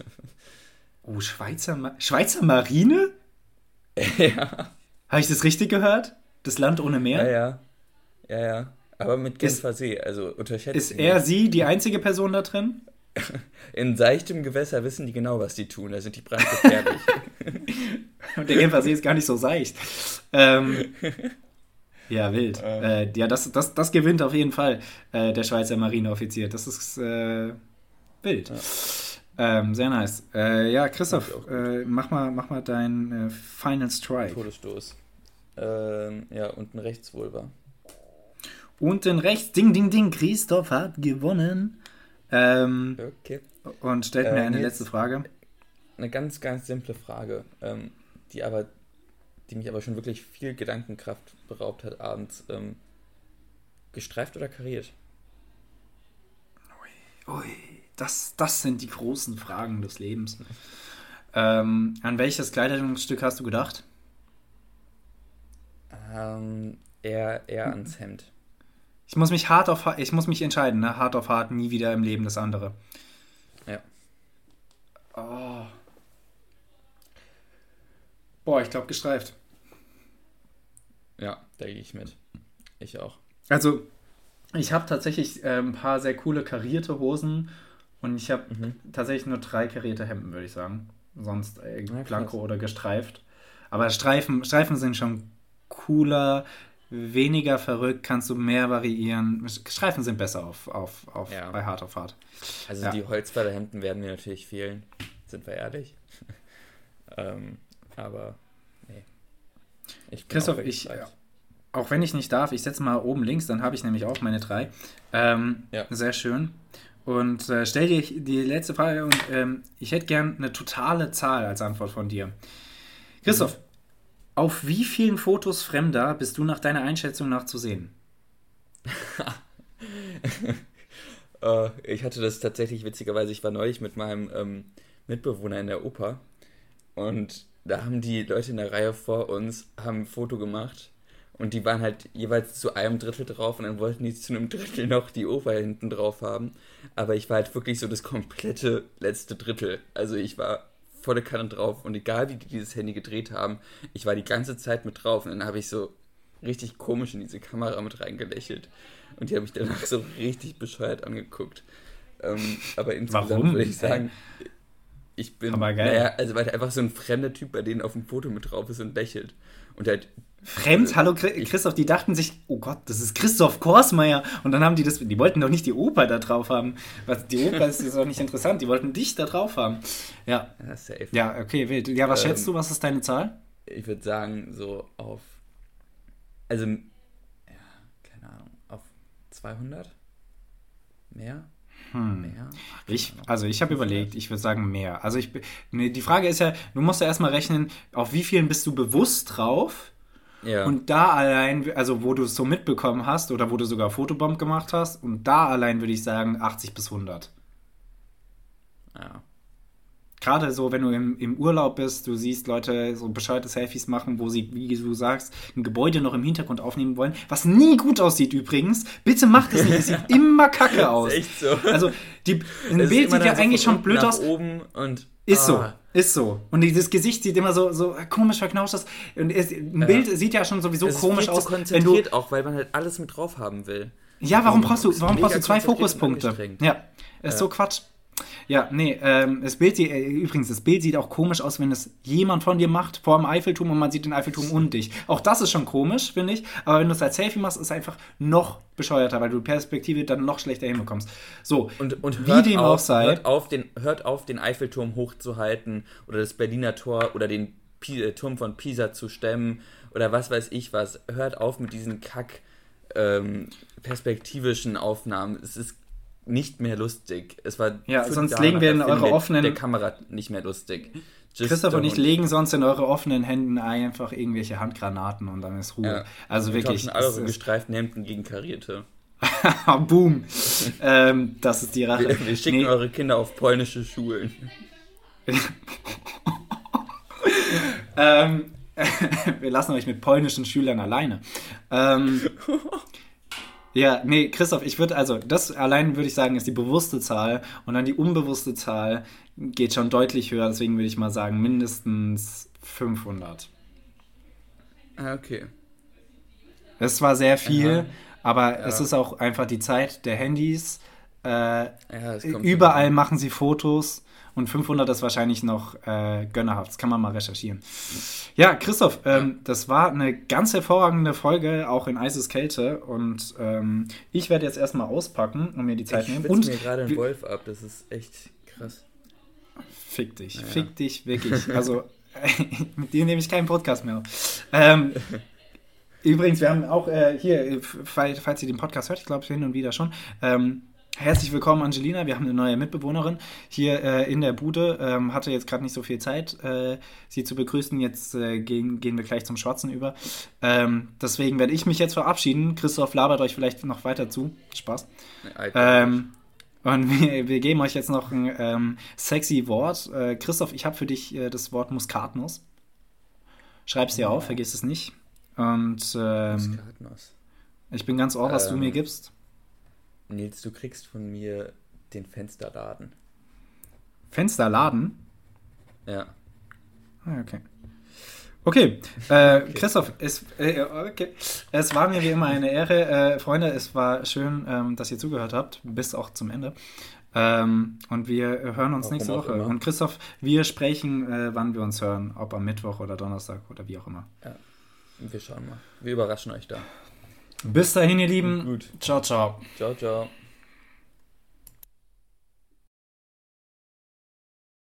Oh, Schweizer, Ma Schweizer Marine? ja. Habe ich das richtig gehört? Das Land ohne Ja, Meer? ja. Ja, ja. Aber mit Genfer See, also unterschätzt Ist er, nicht. sie die einzige Person da drin? In seichtem Gewässer wissen die genau, was die tun. Da sind die brandgefährlich. Und der Genfer See ist gar nicht so seicht. Ähm, ja, wild. Äh, ja, das, das, das gewinnt auf jeden Fall äh, der Schweizer Marineoffizier. Das ist äh, wild. Ähm, sehr nice. Äh, ja, Christoph, äh, mach mal, mach mal deinen äh, Final Strike. Todesstoß. Ähm, ja, und ein Rechtsvulva. Und den rechts, ding, ding, ding, Christoph hat gewonnen. Ähm, Okay. und stellt mir Ähm, eine letzte Frage. Eine ganz, ganz simple Frage, ähm, die aber, die mich aber schon wirklich viel Gedankenkraft beraubt hat abends. Ähm, gestreift oder kariert? Ui, das, das sind die großen Fragen des Lebens. Ähm, an welches Kleidungsstück hast du gedacht? Ähm, eher, eher ans Hemd. Ich muss mich hart auf ich muss mich entscheiden, ne? Hart auf hart, nie wieder im Leben das andere. Ja. Oh. Boah, ich glaube gestreift. Ja, da gehe ich mit. Ich auch. Also, ich habe tatsächlich äh, ein paar sehr coole karierte Hosen und ich habe Mhm. tatsächlich nur drei karierte Hemden, würde ich sagen. Sonst äh, Ja, krass. blanko oder gestreift. Aber Streifen, Streifen sind schon cooler, weniger verrückt, kannst du mehr variieren. Streifen sind besser auf, auf, auf, Ja. bei Hart auf Hart. Also Ja. die Holzfällerhemden werden mir natürlich fehlen, sind wir ehrlich. ähm, aber nee. Ich Christoph, ich, auch wenn ich nicht darf, ich setze mal oben links, dann habe ich nämlich auch meine drei. Ähm, Ja. Sehr schön. Und äh, stell dir die letzte Frage und ähm, ich hätte gern eine totale Zahl als Antwort von dir. Christoph, auf wie vielen Fotos Fremder bist du nach deiner Einschätzung nach zu sehen? Äh, ich hatte das tatsächlich witzigerweise, ich war neulich mit meinem ähm, Mitbewohner in der Oper und da haben die Leute in der Reihe vor uns haben ein Foto gemacht und die waren halt jeweils zu einem Drittel drauf und dann wollten die zu einem Drittel noch die Oper hinten drauf haben. Aber ich war halt wirklich so das komplette letzte Drittel. Also ich war volle Kanne drauf und egal wie die dieses Handy gedreht haben, ich war die ganze Zeit mit drauf und dann habe ich so richtig komisch in diese Kamera mit reingelächelt. Und die haben mich danach so richtig bescheuert angeguckt. Ähm, aber insgesamt Warum? würde ich sagen, ich bin. Aber geil. Naja, also weil einfach so ein fremder Typ bei denen auf dem Foto mit drauf ist und lächelt. Und halt. Fremd, hallo Chri- Christoph, die dachten sich, oh Gott, das ist Christoph Korsmeier. Und dann haben die das, die wollten doch nicht die Oper da drauf haben. Was, die Oper ist, ist doch nicht interessant, die wollten dich da drauf haben. Ja, Ja, safe. ja, okay, wild. Ja, was Ähm, schätzt du, was ist deine Zahl? Ich würde sagen, so auf. Also, ja, keine Ahnung, auf 200? Mehr? Hm. Mehr? Ich, also ich habe überlegt, ich würde sagen mehr. Also ich, nee, die Frage ist ja, du musst ja erstmal rechnen, auf wie vielen bist du bewusst drauf? Ja. Und da allein, also wo du es so mitbekommen hast oder wo du sogar Fotobomb gemacht hast, und da allein würde ich sagen 80 bis 100. ja. Gerade so, wenn du im, im Urlaub bist, du siehst Leute so bescheuerte Selfies machen, wo sie, wie du sagst, ein Gebäude noch im Hintergrund aufnehmen wollen, was nie gut aussieht übrigens. Bitte macht es nicht, es sieht immer kacke aus. Ist echt so. Also, die, ein ist Bild sieht ja so eigentlich schon blöd aus. Oben und. Ist so, ah. ist so. Und dieses Gesicht sieht immer so, so komisch verknauscht aus. Und es, ein Bild sieht ja schon sowieso Es komisch aus, zu wenn du. konzentriert auch, weil man halt alles mit drauf haben will. Ja, warum brauchst du, warum brauchst du zwei konzentriert Fokuspunkte? Ja, ist so Quatsch. Ja, nee, ähm, das Bild sieht, äh, übrigens, das Bild sieht auch komisch aus, wenn es jemand von dir macht vor dem Eiffelturm und man sieht den Eiffelturm und dich. Auch das ist schon komisch, finde ich. Aber wenn du es als Selfie machst, ist es einfach noch bescheuerter, weil du die Perspektive dann noch schlechter hinbekommst. So, Und, und wie dem auf, auch sei. Hört auf, den, hört auf, den Eiffelturm hochzuhalten oder das Berliner Tor oder den Pi äh, Turm von Pisa zu stemmen oder was weiß ich was. Hört auf mit diesen kack ähm, perspektivischen Aufnahmen. Es ist nicht mehr lustig. Es war Ja, sonst Jahre legen wir in eure offenen- der Kamera nicht mehr lustig. Just Christoph und ich legen sonst in eure offenen Händen einfach irgendwelche Handgranaten und dann ist Ruhe. Ja. Also Wir wirklich. eure ist- gestreiften Hemden gegen karierte. Boom. ähm, das ist die Rache. Wir, wir schicken Nee, eure Kinder auf polnische Schulen. ähm, wir lassen euch mit polnischen Schülern alleine. Ähm, ja, nee, Christoph, ich würde, also, das allein würde ich sagen, ist die bewusste Zahl und dann die unbewusste Zahl geht schon deutlich höher, deswegen würde ich mal sagen, mindestens 500. Ah, okay. Es war sehr viel, Aha. aber es ist auch einfach die Zeit der Handys. Äh, Ja, überall machen sie Fotos und 500 ist wahrscheinlich noch äh, gönnerhaft. Das kann man mal recherchieren. Ja, Christoph, ähm, das war eine ganz hervorragende Folge, auch in eises Kälte. Und ähm, ich werde jetzt erstmal auspacken und mir die Zeit Ich nehmen. Und mir gerade einen Wolf ab, das ist echt krass. Fick dich, fick dich wirklich. Also, mit dir nehme ich keinen Podcast mehr auf. Ähm, übrigens, wir haben auch äh, hier, falls, falls ihr den Podcast hört, ich glaube hin und wieder schon, ähm, herzlich willkommen, Angelina. Wir haben eine neue Mitbewohnerin hier äh, in der Bude. Ähm, hatte jetzt gerade nicht so viel Zeit, äh, sie zu begrüßen. Jetzt äh, gehen, gehen wir gleich zum Schwarzen über. Ähm, deswegen werde ich mich jetzt verabschieden. Christoph labert euch vielleicht noch weiter zu. Spaß. Ähm, und wir, wir geben euch jetzt noch ein ähm, sexy Wort. Äh, Christoph, ich habe für dich äh, das Wort Muskatnuss. Schreib's dir auf, vergiss es nicht. Und ähm, Muskatnuss. ich bin ganz ohr, was du Ähm. mir gibst. Nils, du kriegst von mir den Fensterladen. Fensterladen. Ja. Ah, okay. Okay, äh, Christoph, es, äh, okay. es war mir wie immer eine Ehre. Äh, Freunde, es war schön, ähm, dass ihr zugehört habt, bis auch zum Ende. Ähm, und wir hören uns Warum nächste Woche. immer. Und Christoph, wir sprechen, äh, wann wir uns hören, ob am Mittwoch oder Donnerstag oder wie auch immer. Wir schauen mal. Wir überraschen euch da. Bis dahin, ihr Lieben. Gut. Ciao, ciao. Ciao, ciao.